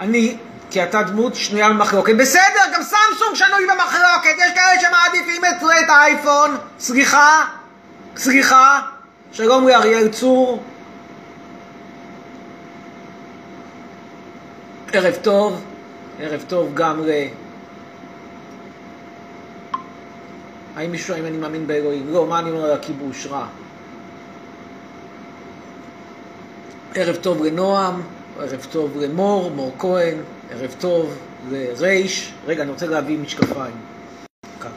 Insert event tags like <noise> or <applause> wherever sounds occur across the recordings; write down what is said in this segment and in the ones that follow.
אני, כי אתה דמות שנויה במחלוקת. בסדר, גם סמסונג שנוי במחלוקת. יש כאלה שמעדיפים את את האייפון. סליחה, סליחה. שלום לאריאל צור. ערב טוב. ערב טוב גם ל... האם מישהו, האם אני מאמין באלוהים? לא, מה אני אומר על הכיבוש? רע. ערב טוב לנועם, ערב טוב למור, מור כהן, ערב טוב לרייש. רגע, אני רוצה להביא משקפיים. כאן.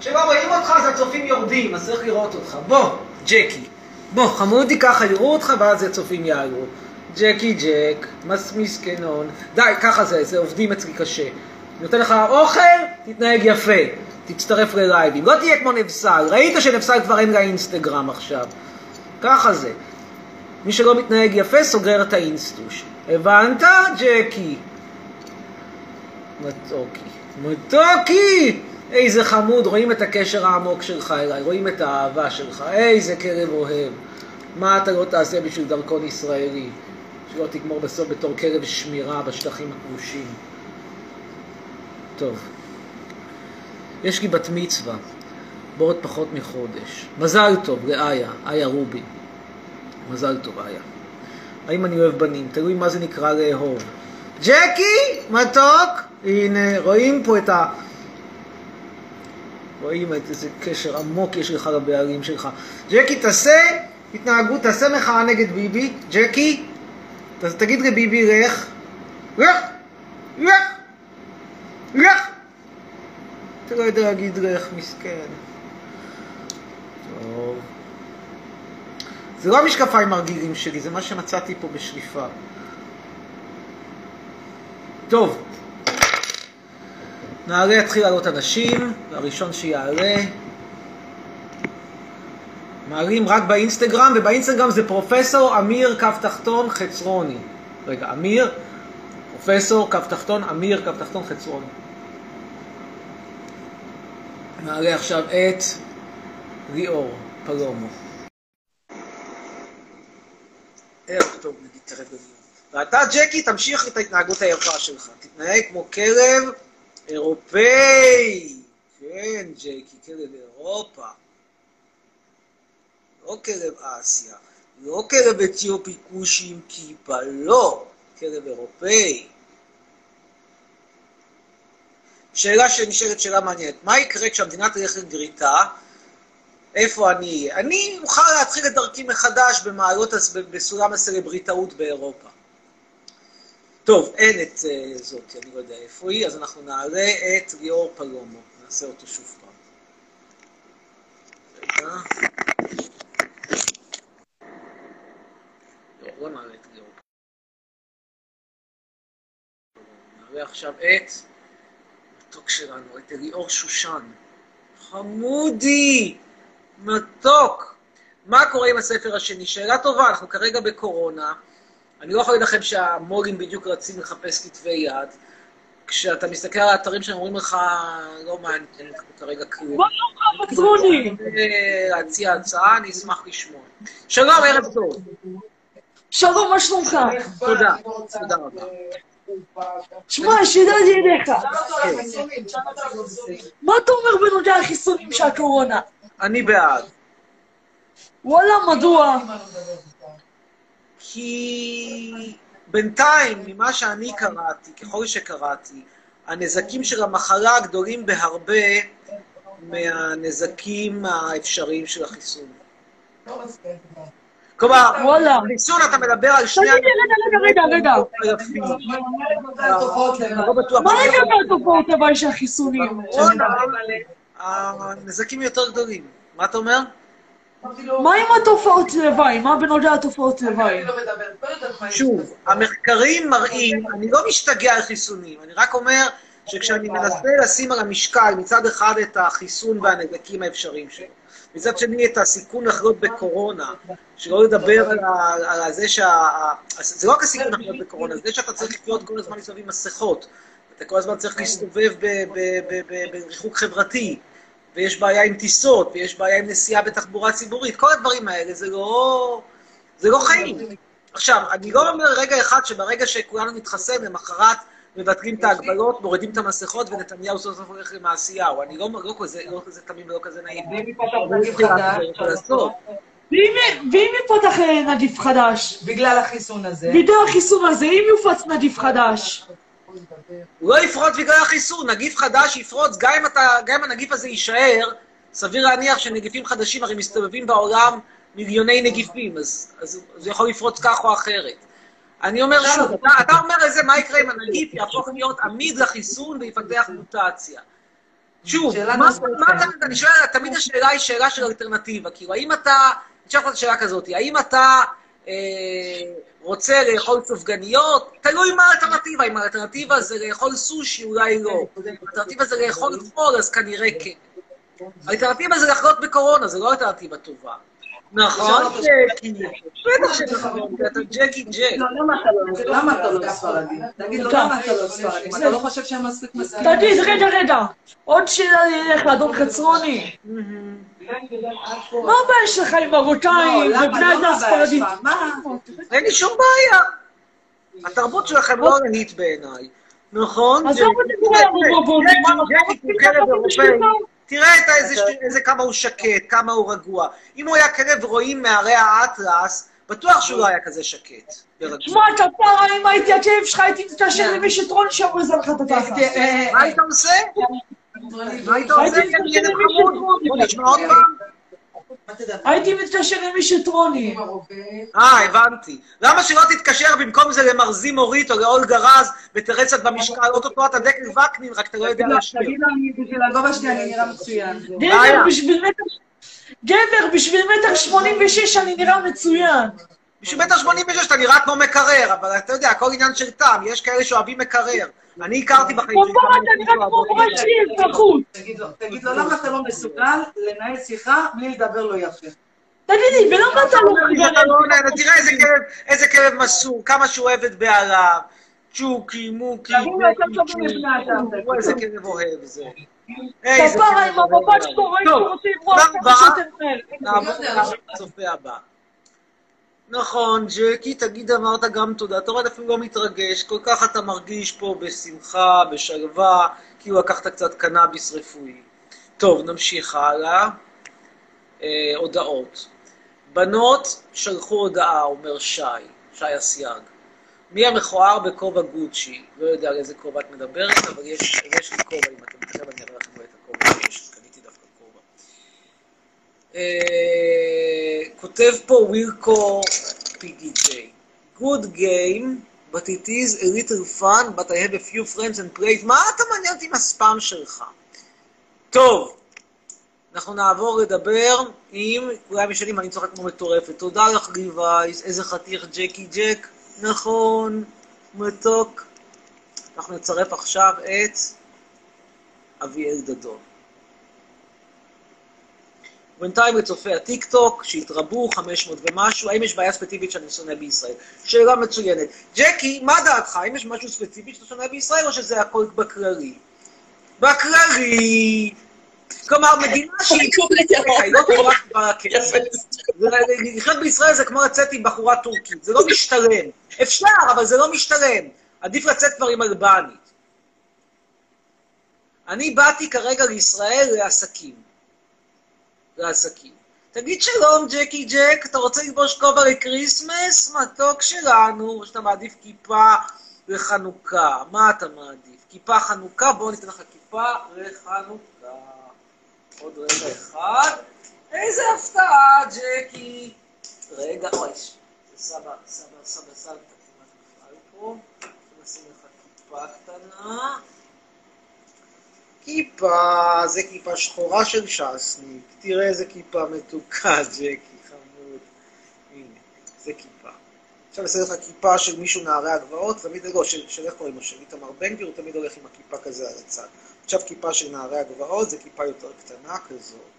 כשלא רואים אותך אז הצופים יורדים, אז צריך לראות אותך. בוא, ג'קי. בוא, חמודי ככה יראו אותך ואז הצופים יעלו. ג'קי ג'ק, מס מסכנון. די, ככה זה, זה עובדים אצלי קשה. נותן לך אוכל, תתנהג יפה. תצטרף ללייבים. לא תהיה כמו נבסל. ראית שנבסל כבר אין לה אינסטגרם עכשיו. ככה זה. מי שלא מתנהג יפה סוגר את האינסטוש. הבנת, ג'קי? מתוקי. מתוקי! איזה חמוד, רואים את הקשר העמוק שלך אליי, רואים את האהבה שלך, איזה כלב אוהב. מה אתה לא תעשה בשביל דרכון ישראלי? שלא תגמור בסוף בתור כלב שמירה בשטחים הכבושים. טוב. יש לי בת מצווה, בעוד פחות מחודש. מזל טוב לאיה, איה רובי. מזל טוב, איה. האם אני אוהב בנים? תלוי מה זה נקרא לאהוב. ג'קי, מתוק, הנה, רואים פה את ה... רואים איזה קשר עמוק יש לך לבעלים שלך. ג'קי, תעשה התנהגות, תעשה מחאה נגד ביבי. ג'קי, תגיד לביבי, לך. לך! לך! לך! אתה לא יודע להגיד לך, מסכן. טוב. זה לא המשקפיים הרגילים שלי, זה מה שמצאתי פה בשליפה. טוב. נעלה יתחיל לעלות אנשים, הראשון שיעלה. מעלים רק באינסטגרם, ובאינסטגרם זה פרופסור אמיר קו תחתון חצרוני. רגע, אמיר, פרופסור קו תחתון, אמיר קו תחתון חצרוני. נעלה עכשיו את ליאור פלומו. ערב טוב, נגיד, תרד. ואתה, ג'קי, תמשיך את ההתנהגות היפה שלך. תתנהג כמו כלב אירופאי. כן, ג'קי, כלב אירופה. לא כלב אסיה. לא כלב אתיופי כושי עם כיפה, לא. כלב אירופאי. שאלה שנשאלת שאלה מעניינת. מה יקרה כשהמדינה תלך לגריטה? איפה אני אהיה? אני אוכל להתחיל את דרכי מחדש במעלות, בסולם הסלבריטאות באירופה. טוב, אין את uh, זאת, אני לא יודע איפה היא, אז אנחנו נעלה את ליאור פלומו. נעשה אותו שוב פעם. רגע. לא, נעלה את ליאור. נעלה עכשיו את מתוק שלנו, את אליאור שושן. חמודי! מתוק! מה קורה עם הספר השני? שאלה טובה, אנחנו כרגע בקורונה. אני לא יכול להגיד לכם שהמו"לים בדיוק רצים לחפש כתבי יד. כשאתה מסתכל על האתרים שהם אומרים לך, לא מעניין כרגע כלום. מה שלומך, פטרוני? להציע הצעה, אני אשמח לשמוע. שלום, ערב טוב. שלום, מה שלומך? תודה, תודה רבה. שמע, שידעתי אליך. מה אתה אומר בנוגע לחיסונים של הקורונה? אני בעד. וואלה, מדוע? כי בינתיים, ממה שאני קראתי, ככל שקראתי, הנזקים של המחלה גדולים בהרבה מהנזקים האפשריים של החיסון. כלומר. חיסון אתה מדבר על שני... רגע, רגע, רגע, רגע. בטוח. מה לגבי התופעות לוואי של החיסונים? הנזקים יותר גדולים. מה אתה אומר? מה עם התופעות לוואי? מה בנוגע לתופעות לוואי? שוב, המחקרים מראים, אני לא משתגע על חיסונים, אני רק אומר שכשאני מנסה לשים על המשקל מצד אחד את החיסון והנזקים האפשריים שלו, מצד שני את הסיכון לחלות בקורונה, שלא לדבר על, זה שה... זה לא רק הסיכון לחלות בקורונה, זה שאתה צריך לחיות כל הזמן מסביב מסכות, אתה כל הזמן צריך להסתובב בריחוק חברתי, ויש בעיה עם טיסות, ויש בעיה עם נסיעה בתחבורה ציבורית, כל הדברים האלה זה לא, זה לא חיים. עכשיו, אני לא אומר רגע אחד שברגע שכולנו נתחסן, למחרת מבטלים את ההגבלות, מורידים את המסכות, ונתניהו סוף סוף הולך למעשיהו. אני לא לא כזה, לא כזה תמים ולא כזה נעים. ואם יפתח נגיף חדש? בגלל החיסון הזה, בגלל החיסון הזה, אם יופץ נגיף חדש. הוא לא יפרוץ בגלל החיסון, נגיף חדש יפרוץ, גם אם, אתה, גם אם הנגיף הזה יישאר, סביר להניח שנגיפים חדשים הרי מסתובבים בעולם מיליוני נגיפים, אז, אז, אז הוא יכול לפרוץ כך או אחרת. אני אומר שוב, אתה, אתה אומר איזה, מה יקרה אם הנגיף יהפוך להיות עמיד לחיסון ויפתח מוטציה. שוב, שאלה מה. מה אתה, אני שואל, תמיד השאלה היא שאלה של אלטרנטיבה, כאילו, האם אתה, אני אשאל אותך את השאלה כזאת, האם אתה אה, רוצה לאכול סופגניות? תלוי מה האלטרנטיבה, אם האלטרנטיבה זה לאכול סושי, אולי לא. האלטרנטיבה זה לאכול חול, אז כנראה כן. האלטרנטיבה זה לחלות בקורונה, זו לא אלטרנטיבה טובה. נכון, ג'קי. בטח שנכון, אתה ג'קי ג'ק. לא, למה אתה לא- אתה לא ספרדי? תגיד לו, למה אתה לא ספרדי? אתה לא חושב שהם מספיק מסכימים? תגיד, רגע, רגע. עוד שאלה לך, אדון חצרוני. מה הבעיה שלך עם מרוקאים לא? ובני לא הספרדית? שלך? מה? אין לי שום בעיה. התרבות שלכם לא ענית בעיניי. נכון? עזוב אותי? תראה איזה כמה הוא שקט, כמה הוא רגוע. אם הוא היה כלב רועים מהרי האטלס, בטוח שהוא לא היה כזה שקט. ורגוע. שמע, כפרה, אם הייתי הכאב שלך, הייתי מתקשר למי שטרון שאומר לך את התחת. מה היית עושה? מה היית עושה? הייתי מתקשר. למישהו מתקשר למי שטרוני. אה, הבנתי. למה שלא תתקשר במקום זה למרזי מורית או לאולגה רז ותרצת במשקל? אוטוטו אתה דקל וקנין, רק אתה לא יודע להשאיר. תגיד אני- בשביל הגובה שלי אני נראה מצוין. גבר. בשביל מטר... גבר, בשביל מטר שמונים ושש אני נראה מצוין. בשביל מטר שמונים ושש אתה נראה כמו מקרר, אבל אתה יודע, הכל עניין של טעם, יש כאלה שאוהבים מקרר. אני הכרתי בחיים כמו פה אתה נראה כמו מורה שלי אזרחות. תגיד לו, תגיד לו, למה אתה לא מסוגל לנהל שיחה בלי לדבר לו יפה? תגיד לי, ולמה אתה לא לא עונה, תראה איזה כלב, מסור, כמה שהוא אוהב את בעליו. צ'וקי, מוקי, איזה כלב אוהב זה. איזה כפרה כלב עם אוהב המבט לברוח תודה ככה רבה. שאתם. נעבור לצופה הבא. נכון, ג'קי, תגיד, אמרת גם תודה. אתה רואה, אפילו לא מתרגש, כל כך אתה מרגיש פה בשמחה, בשלווה, כאילו לקחת קצת קנאביס רפואי. טוב, נמשיך הלאה. אה, הודעות. בנות שלחו הודעה, אומר שי, שי אסייג. מי המכוער בכובע גוצ'י? לא יודע על איזה כובע את מדברת, אבל יש, יש לי כובע, אם אתם תכף אני אראה לכם את הכובע שיש, קניתי דווקא כובע. אה, כותב פה פיגי ג'יי. Good game, but it is a little fun, but I have a few friends and plays. מה אתה מעניין אותי עם הספאם שלך? טוב, אנחנו נעבור לדבר עם, כולם ישנים, אני צוחק כמו מטורפת. תודה לך, ליווייס, איזה חתיך ג'קי ג'ק. נכון, מתוק. אנחנו נצרף עכשיו את אביאל דדון. בינתיים לצופי הטיק-טוק, שהתרבו 500 ומשהו, האם יש בעיה ספציפית שאני שונא בישראל? שאלה מצוינת. ג'קי, מה דעתך? האם יש משהו ספציפי שאתה שונא בישראל, או שזה הכל בכללי? בכללי. כלומר, מדינה שהיא... היא לא הכסף. לחיות בישראל זה כמו לצאת עם בחורה טורקית, זה לא משתלם. אפשר, אבל זה לא משתלם. עדיף לצאת כבר עם אלבנית. אני באתי כרגע לישראל לעסקים. לעסקים. תגיד שלום, ג'קי ג'ק, אתה רוצה ללבוש כובע לקריסמס? מתוק שלנו, או שאתה מעדיף כיפה לחנוכה. מה אתה מעדיף? כיפה חנוכה? בואו ניתן לך כיפה לחנוכה. עוד רגע אחד. איזה הפתעה, ג'קי. רגע, אוי, זה סבא, סבא, סבא, סבא, כמעט נפל פה. נשים לך כיפה קטנה. כיפה, זה כיפה שחורה של ש"סניק. תראה איזה כיפה מתוקה, ג'קי, חמוד. הנה, זה כיפה. עכשיו אעשה לך כיפה של מישהו נערי הגבעות, תמיד, לא, של, של איך קוראים לו, של איתמר בן גביר, הוא תמיד הולך עם הכיפה כזה על הצד. עכשיו כיפה של נערי הגבעות, זה כיפה יותר קטנה כזאת.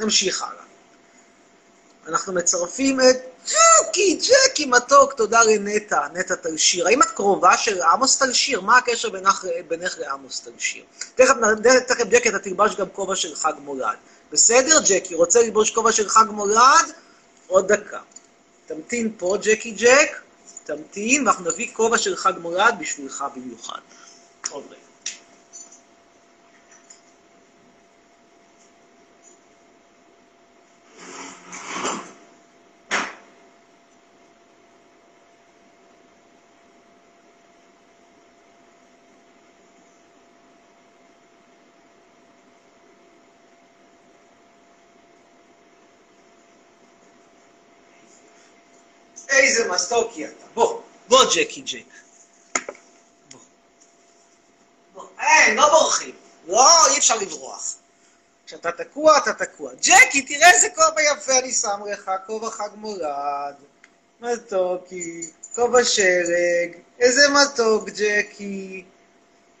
נמשיך הלאה. אנחנו מצרפים את ג'קי, ג'קי מתוק, תודה לנטע, נטע תלשיר. האם את קרובה של עמוס תלשיר? מה הקשר בינך, בינך לעמוס תלשיר? תכף, תכף ג'קי, אתה תלבש גם כובע של חג מולד. בסדר, ג'קי? רוצה ללבוש כובע של חג מולד? עוד דקה. תמתין פה, ג'קי ג'ק, תמתין, ואנחנו נביא כובע של חג מולד בשבילך במיוחד. עוד רגע. מסטוקי אתה. בוא, בוא ג'קי ג'ק. בוא. בוא. אין, לא בורחים. לא, אי אפשר לברוח. כשאתה תקוע, אתה תקוע. ג'קי, תראה איזה כובע יפה אני שם לך, כובע חג מולד. מתוקי, כובע שלג. איזה מתוק, ג'קי.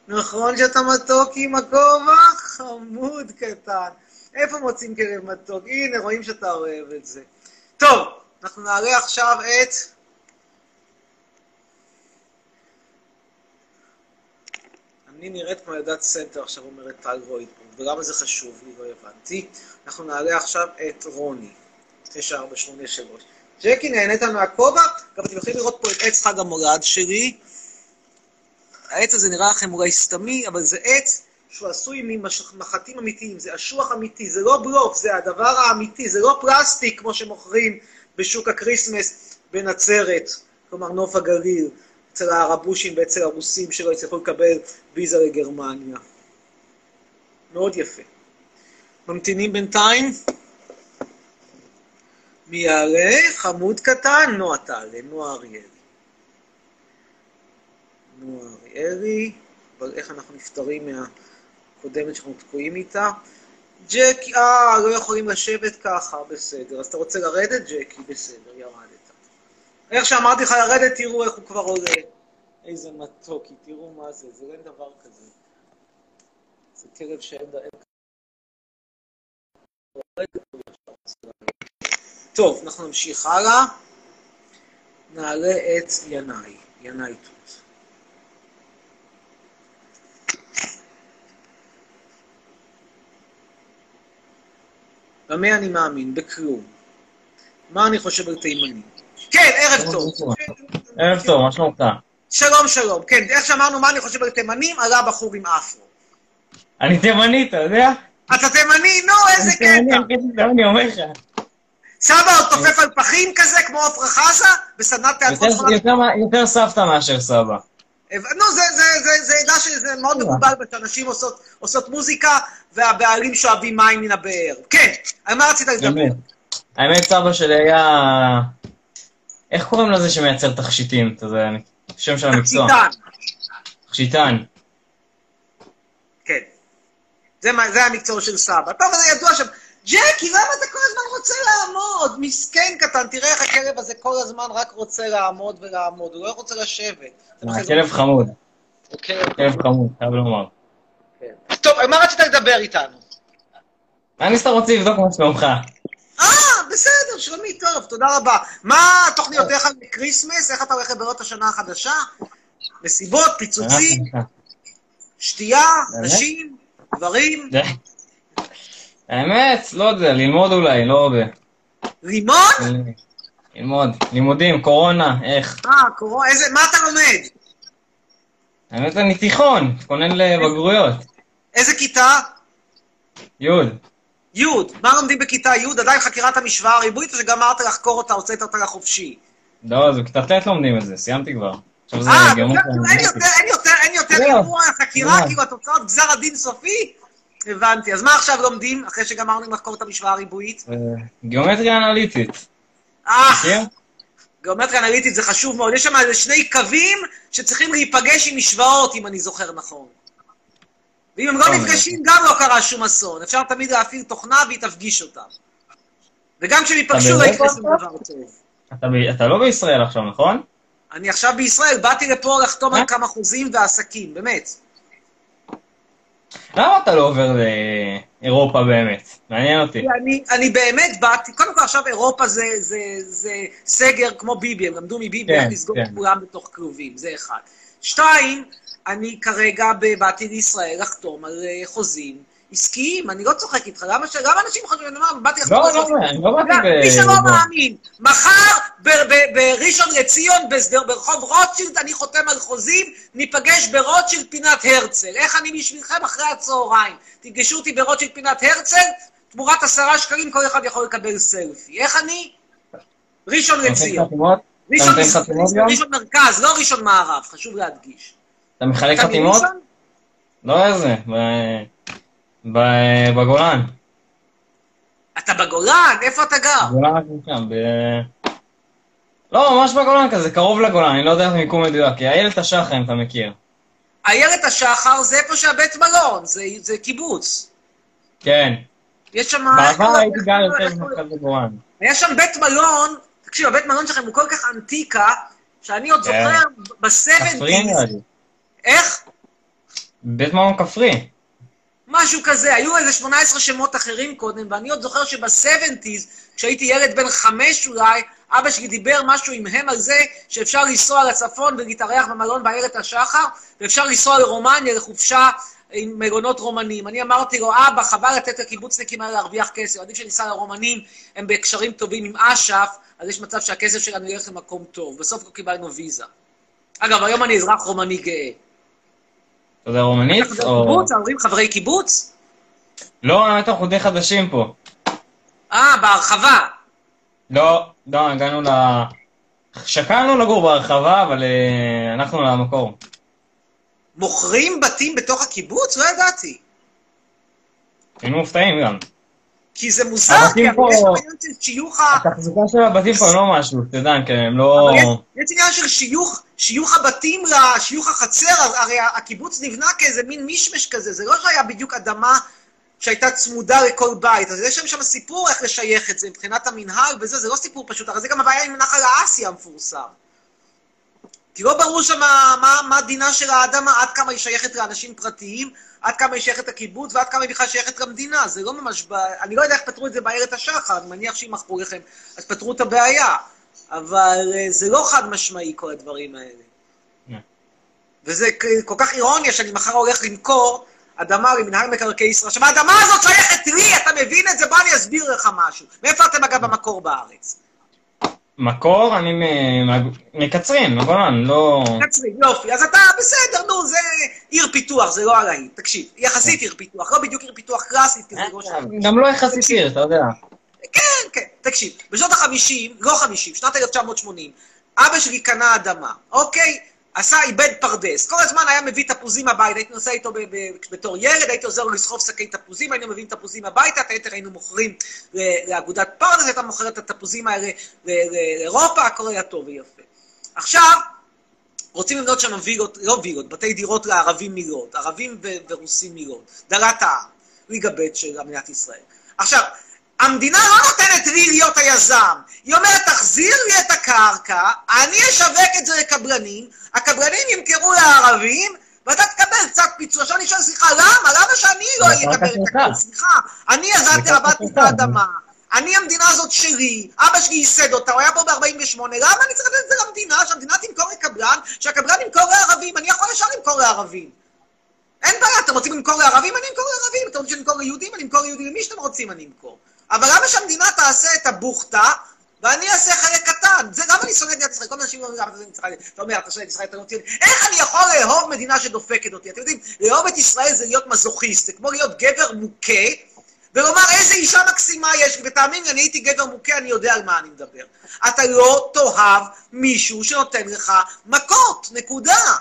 נכון שאתה מתוק עם הכובע? חמוד קטן. איפה מוצאים כלב מתוק? הנה, רואים שאתה אוהב את זה. טוב, אנחנו נעלה עכשיו את... אני נראית כמו ילדת סנטר, עכשיו אומרת טל רויטבורג, ולמה זה חשוב לי? לא הבנתי. אנחנו נעלה עכשיו את רוני, 9483. ג'קי, נהנית מהכובע? גם אתם יכולים לראות פה את עץ חג המולד שלי. העץ הזה נראה לכם אולי סתמי, אבל זה עץ שהוא עשוי ממחטים אמיתיים, זה אשוח אמיתי, זה לא בלוף, זה הדבר האמיתי, זה לא פלסטיק כמו שמוכרים בשוק הקריסמס בנצרת, כלומר נוף הגליל, אצל הערבושים ואצל הרוסים שלא יצטרכו לקבל ויזה לגרמניה. מאוד יפה. ממתינים בינתיים? מי יעלה? חמוד קטן? נועה תעלה, נועה אריאלי. נועה אריאלי, אבל איך אנחנו נפטרים מהקודמת שאנחנו תקועים איתה? ג'קי, אה, לא יכולים לשבת ככה, בסדר. אז אתה רוצה לרדת, ג'קי? בסדר, ירדת. איך שאמרתי לך לרדת, תראו איך הוא כבר עולה. איזה מתוקי, תראו מה זה, זה אין דבר כזה. זה כלב שאין... טוב, אנחנו נמשיך הלאה. נעלה את ינאי, ינאי תות. במה אני מאמין? בכלום. מה אני חושב על תימנים? כן, ערב טוב. ערב טוב, מה שלומך? שלום, שלום. כן, איך שאמרנו מה אני חושב על תימנים, עלה בחור עם אפרו. אני תימני, אתה יודע? אתה תימני? נו, איזה קטע. אני אומר לך. סבא עוד תופף על פחים כזה, כמו עפרה חזה? בסדנת תיאטרון יותר סבתא מאשר סבא. נו, זה עדה שזה מאוד מקובל שאנשים עושות מוזיקה והבעלים שואבים מים מן הבאר. כן, על מה רצית לדבר? האמת, סבא שלי היה... איך קוראים לזה שמייצר תכשיטים? אתה יודע, שם של המקצוע. תכשיטן. תכשיטן. כן. זה המקצוע של סבא. טוב, זה ידוע שם. ג'קי, למה אתה כל הזמן רוצה לעמוד? מסכן קטן, תראה איך הכלב הזה כל הזמן רק רוצה לעמוד ולעמוד, הוא לא רוצה לשבת. כלב חמוד. כלב חמוד, חייב לומר. טוב, מה רצית לדבר איתנו? אני סתם רוצה לבדוק מה שלומך. אה, בסדר, שלומי, טוב, תודה רבה. מה תוכניותיך לקריסמס? איך אתה הולך לבנות השנה החדשה? מסיבות, פיצוצים, שתייה, נשים, גברים? האמת, לא יודע, ללמוד אולי, לא הרבה. ללמוד? ללמוד, לימודים, קורונה, איך? אה, קורונה, איזה, מה אתה לומד? האמת, אני תיכון, מתכונן לבגרויות. איזה כיתה? י'. י', מה לומדים בכיתה י'? עדיין חקירת המשוואה הריבועית, או שגמרת לחקור אותה, הוצאת אותה לחופשי? לא, זה בכיתה ט' לומדים את זה, סיימתי כבר. אה. אין יותר, אין יותר אירוע, חקירה, כאילו התוצאות, גזר הדין סופי? הבנתי. אז מה עכשיו לומדים, אחרי שגמרנו לחקור את המשוואה הריבועית? גיאומטריה אנליטית. אה, גיאומטריה אנליטית זה חשוב מאוד. יש שם איזה שני קווים שצריכים להיפגש עם משוואות, אם אני זוכר נכון. ואם הם לא נפגשים, גם לא קרה שום אסון. אפשר תמיד להפעיל תוכנה והיא תפגיש אותם. וגם כשהם ייפגשו לא יקרה שום דבר טוב. אתה לא בישראל עכשיו, נכון? אני עכשיו בישראל, באתי לפה לחתום על כמה חוזים ועסקים, באמת. למה אתה לא עובר אירופה באמת? מעניין אותי. אני, אני באמת באתי, קודם כל עכשיו אירופה זה, זה, זה סגר כמו ביבי, הם למדו מביבי כן, איך לסגור את כן. כולם בתוך כלובים, זה אחד. שתיים, אני כרגע באתי לישראל לחתום על אה, חוזים עסקיים, אני לא צוחק איתך, למה ש- למה אנשים חושבים, אני אומר, באתי לחתום לא, על לא, חוזים אני לא באתי לא, ב... מי שלא מאמין, מחר בראשון לציון, ברחוב רוטשילד, אני חותם על חוזים, ניפגש ברוטשילד פינת הרצל. איך אני בשבילכם אחרי הצהריים? תפגשו אותי ברוטשילד פינת הרצל, תמורת עשרה שקלים כל אחד יכול לקבל סלפי. איך אני? ראשון לציון. ראשון מרכז, לא ראשון מערב, חשוב להדגיש. אתה מחלק חתימות? לא איזה, בגולן. אתה בגולן? איפה אתה גר? בגולן שם, ב... לא, ממש בגולן כזה, קרוב לגולן, אני לא יודע איך מיקום מדויק, כי איילת השחר, אם אתה מכיר. איילת השחר זה איפה שהבית מלון, זה- זה קיבוץ. כן. יש שם... בעבר הייתי גר יותר במרכז בגולן. היה שם בית מלון, תקשיב, הבית מלון שלכם הוא כל כך אנטיקה, שאני עוד כן. זוכר כפרי ב-70's, נראה לי. איך? בית מלון כפרי. משהו כזה, היו איזה 18 שמות אחרים קודם, ואני עוד זוכר שב-70's, כשהייתי ילד בן חמש אולי, אבא שלי דיבר משהו עם הם על זה שאפשר לנסוע לצפון ולהתארח במלון באיילת השחר, ואפשר לנסוע לרומניה לחופשה עם מלונות רומנים. אני אמרתי לו, אבא, חבל לתת לקיבוצניקים האלה להרוויח כסף, עדיף שניסע לרומנים, הם בקשרים טובים עם אש"ף, אז יש מצב שהכסף שלנו ילך למקום טוב. בסוף לא קיבלנו ויזה. אגב, היום אני אזרח רומני גאה. אתה יודע חבר או... קיבוץ? ההורים חברי קיבוץ? לא, אנחנו די חדשים פה. אה, בהרחבה. לא, לא, הגענו ל... שקלנו לגור בהרחבה, אבל אה, אנחנו למקור. מוכרים בתים בתוך הקיבוץ? לא ידעתי. היינו מופתעים גם. כי זה מוזר, כי הרי פה- יש עניין של שיוך ה... התחזוקה של הבתים פה לא משהו, אתה יודע, כי הם לא... יש- עניין של שיוך, שיוך הבתים, ל- שיוך החצר, הרי הקיבוץ נבנה כאיזה מין מישמש כזה, זה לא שהיה בדיוק אדמה שהייתה צמודה לכל בית, אז יש שם שם סיפור איך לשייך את זה מבחינת המנהל וזה, זה לא סיפור פשוט, הרי זה גם הבעיה עם נחל האסי המפורסם. כי לא ברור שם מה, מה, דינה של האדמה, עד כמה היא שייכת לאנשים פרטיים, עד כמה היא שייכת לקיבוץ, ועד כמה היא בכלל שייכת למדינה. זה לא ממש... ב... אני לא יודע איך פתרו את זה באיילת השחר, אני מניח שאם מכרו לכם, אז פתרו את הבעיה. אבל אה, זה לא חד משמעי, כל הדברים האלה. לא. וזה כ- כל כך אירוניה שאני מחר הולך למכור אדמה למנהל מקרקעי ישראל. עכשיו, האדמה הזאת שייכת לי, אתה מבין את זה? בוא אני אסביר לך משהו. מאיפה אתם אגב במקור בארץ? מקור, אני מקצרין, מגולן, לא... קצרין, יופי. אז אתה בסדר, נו, זה עיר פיתוח, זה לא עליי. תקשיב, יחסית עיר פיתוח, לא בדיוק עיר פיתוח קלאסית, כי זה לא שם. גם לא יחסית עיר, אתה יודע. כן, כן, תקשיב, בשנות ה-50, לא 50, שנת 1980, אבא שלי קנה אדמה, אוקיי? עשה, איבד פרדס. כל הזמן היה מביא תפוזים הביתה, הייתי נוסע איתו בתור ילד, הייתי עוזר לו לסחוב שקי תפוזים, היינו מביאים תפוזים הביתה, את היתר היינו מוכרים לאגודת פרדס, הייתה מוכרת את התפוזים האלה לאירופה, הכל היה טוב ויפה. עכשיו, רוצים לבנות שם וילות, לא וילות, בתי דירות לערבים מלוד, ערבים ורוסים מלוד, דלת העם, ליגה ב' של מדינת ישראל. עכשיו, המדינה לא נותנת לי להיות היזם, היא אומרת, תחזיר לי את הקרקע, אני אשווק את זה לקבלנים, הקבלנים ימכרו לערבים, ואתה תקבל קצת פיצוי. עכשיו אני שואל, סליחה, למה? למה שאני לא אקבל הקרקע את. הכסף? סליחה, אני הקרקע עבדתי את. האדמה, אני, המדינה הזאת שלי, אבא שלי ייסד אותה, הוא היה פה ב-48, למה אני צריך לתת את זה למדינה, שהמדינה תמכור לקבלן, שהקבלן ימכור לערבים, אני יכול ישר למכור לערבים. אין בעיה, אתם רוצים למכור לערבים, אני אמכור לערבים, אתם רוצים למכור ליהודים, אני אמכור ליהודים, למי שאתם רוצים אני אמכור. אבל למה שהמדינה תעשה את הבוכטה, ואני אעשה חלק קטן? זה למה אני שונא את מדינת ישראל? כל מיני אנשים אומרים, למה אתה אומר, אתה שונא את ישראל, אתה לא ציוני. איך אני יכול לאהוב מדינה שדופקת אותי? אתם יודעים, לאהוב את ישראל זה להיות מזוכיסט, זה כמו להיות גבר מוכה, ולומר איזה אישה מקסימה יש לי, ותאמין לי, אני הייתי גבר מוכה, אני יודע על מה אני מדבר. אתה לא תאהב מישהו שנותן לך מכות, נקודה.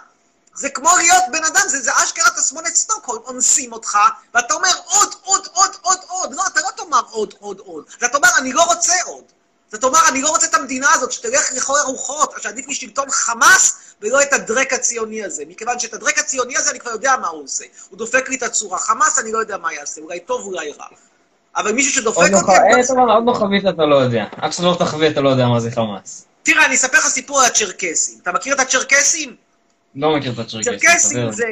זה כמו להיות בן אדם, זה, זה אשכרה תסמונת סטוקהולם, אונסים אותך, ואתה אומר עוד, עוד, עוד, עוד, עוד. לא, אתה לא תאמר עוד, עוד, עוד. אתה תאמר, אני לא רוצה עוד. אתה תאמר, אני לא רוצה את המדינה הזאת, שתלך לכל הרוחות, שעדיף לי שלטון חמאס, ולא את הדרק הציוני הזה. מכיוון שאת הדרק הציוני הזה אני כבר יודע מה הוא עושה. הוא דופק לי את הצורה. חמאס, אני לא יודע מה יעשה, אולי טוב, אולי רע. אבל מישהו שדופק אותי... אה, לא- אבל עוד לא חווית, אתה לא יודע. עד שאתה לא תחווה, אתה לא יודע מה זה חמאס. תראה, אני אספר לך סיפור על הצ'רקסים. אתה מכיר את הצ'רקסים? לא מכיר את הצ'רקסים. צ'רקסים. זה,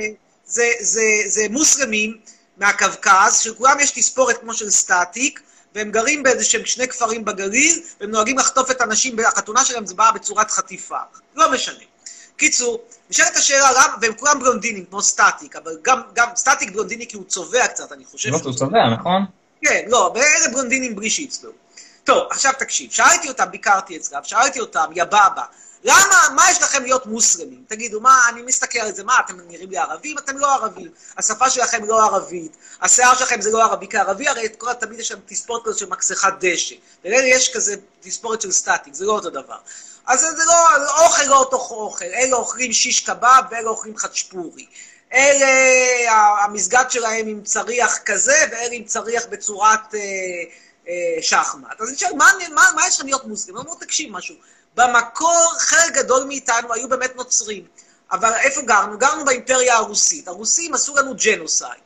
זה, זה, זה מוסלמים מהקווקז, שלכולם יש תספורת כמו של סטטיק, והם גרים באיזה שהם שני כפרים בגליל, והם נוהגים לחטוף את הנשים, החתונה שלהם זה באה בצורת חטיפה. לא משנה. קיצור, נשאלת השאלה למה, והם כולם בלונדינים, כמו סטטיק, אבל גם, גם סטטיק בלונדיני כי הוא צובע קצת, אני חושב. לא, הוא צובע, נכון? כן, לא, ואלה בלונדינים בלי שיצבעו. טוב, עכשיו תקשיב, שאלתי אותם, ביקרתי אצלם, שאלתי אותם, יא בבא, למה, מה יש לכם להיות מוסלמים? תגידו, מה, אני מסתכל על זה, מה, אתם נראים לי ערבים? אתם לא ערבים. השפה שלכם לא ערבית, השיער שלכם זה לא ערבי כערבי, הרי את כל התמיד יש שם תספורת כזאת של מקסחת דשא. ולאלה יש כזה תספורת של סטטיק, זה לא אותו דבר. אז זה לא, אוכל לא אותו אוכל, אלה אוכלים שיש קבב ואלה אוכלים חצ'פורי. אלה, המסגד שלהם עם צריח כזה, ואלה עם צריח בצורת אה, אה, שחמט. אז אני שואל, מה, מה, מה יש לכם להיות מוסלמים? אמרו, תקשיב משהו. במקור חלק גדול מאיתנו היו באמת נוצרים. אבל איפה גרנו? גרנו באימפריה הרוסית. הרוסים עשו לנו ג'נוסייד.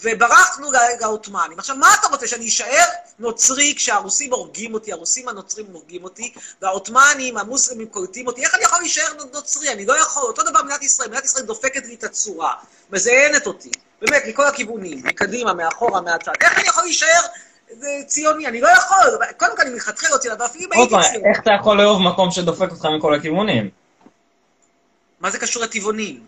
וברחנו לעות'מאנים. עכשיו, מה אתה רוצה, שאני אשאר נוצרי כשהרוסים הורגים אותי, הרוסים הנוצרים הורגים אותי, והעות'מאנים, המוסלמים קולטים אותי? איך אני יכול להישאר נוצרי? אני לא יכול. אותו דבר במדינת ישראל, מדינת ישראל דופקת לי את הצורה, מזיינת אותי, באמת, מכל הכיוונים, מקדימה, מאחורה, מהצד. איך אני יכול להישאר ציוני? אני לא יכול. קודם כל, אני מלכתחילה לא ציוני, ואפילו הייתי ציוני. איך אתה יכול לאהוב מקום שדופק אותך מכל הכיוונים? מה זה קשור לטבעונים?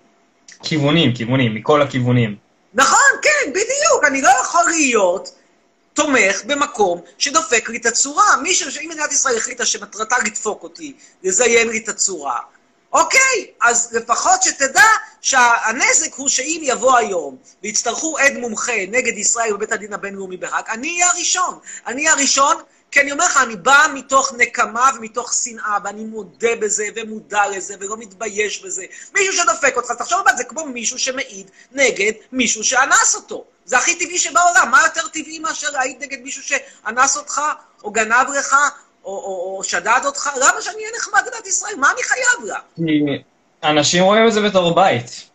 כיוונים, כיוונים, מכל הכיוונים. נכון, כן, בדיוק. אני לא יכול להיות תומך במקום שדופק לי את הצורה. מישהו, אם מדינת ישראל החליטה שמטרתה לדפוק אותי, לזיין לי את הצורה, אוקיי, אז לפחות שתדע שהנזק הוא שאם יבוא היום ויצטרכו עד מומחה נגד ישראל בבית הדין הבינלאומי בהאג, אני אהיה הראשון. אני אהיה הראשון כי אני אומר לך, אני בא מתוך נקמה ומתוך שנאה, ואני מודה בזה ומודע לזה ולא מתבייש בזה. מישהו שדופק אותך, תחשוב על זה כמו מישהו שמעיד נגד מישהו שאנס אותו. זה הכי טבעי שבעולם. מה יותר טבעי מאשר להעיד נגד מישהו שאנס אותך, או גנב לך, או, או, או שדד אותך? למה שאני אהיה נחמד למדינת ישראל? מה אני חייב לה? אנשים רואים את זה בתור בית.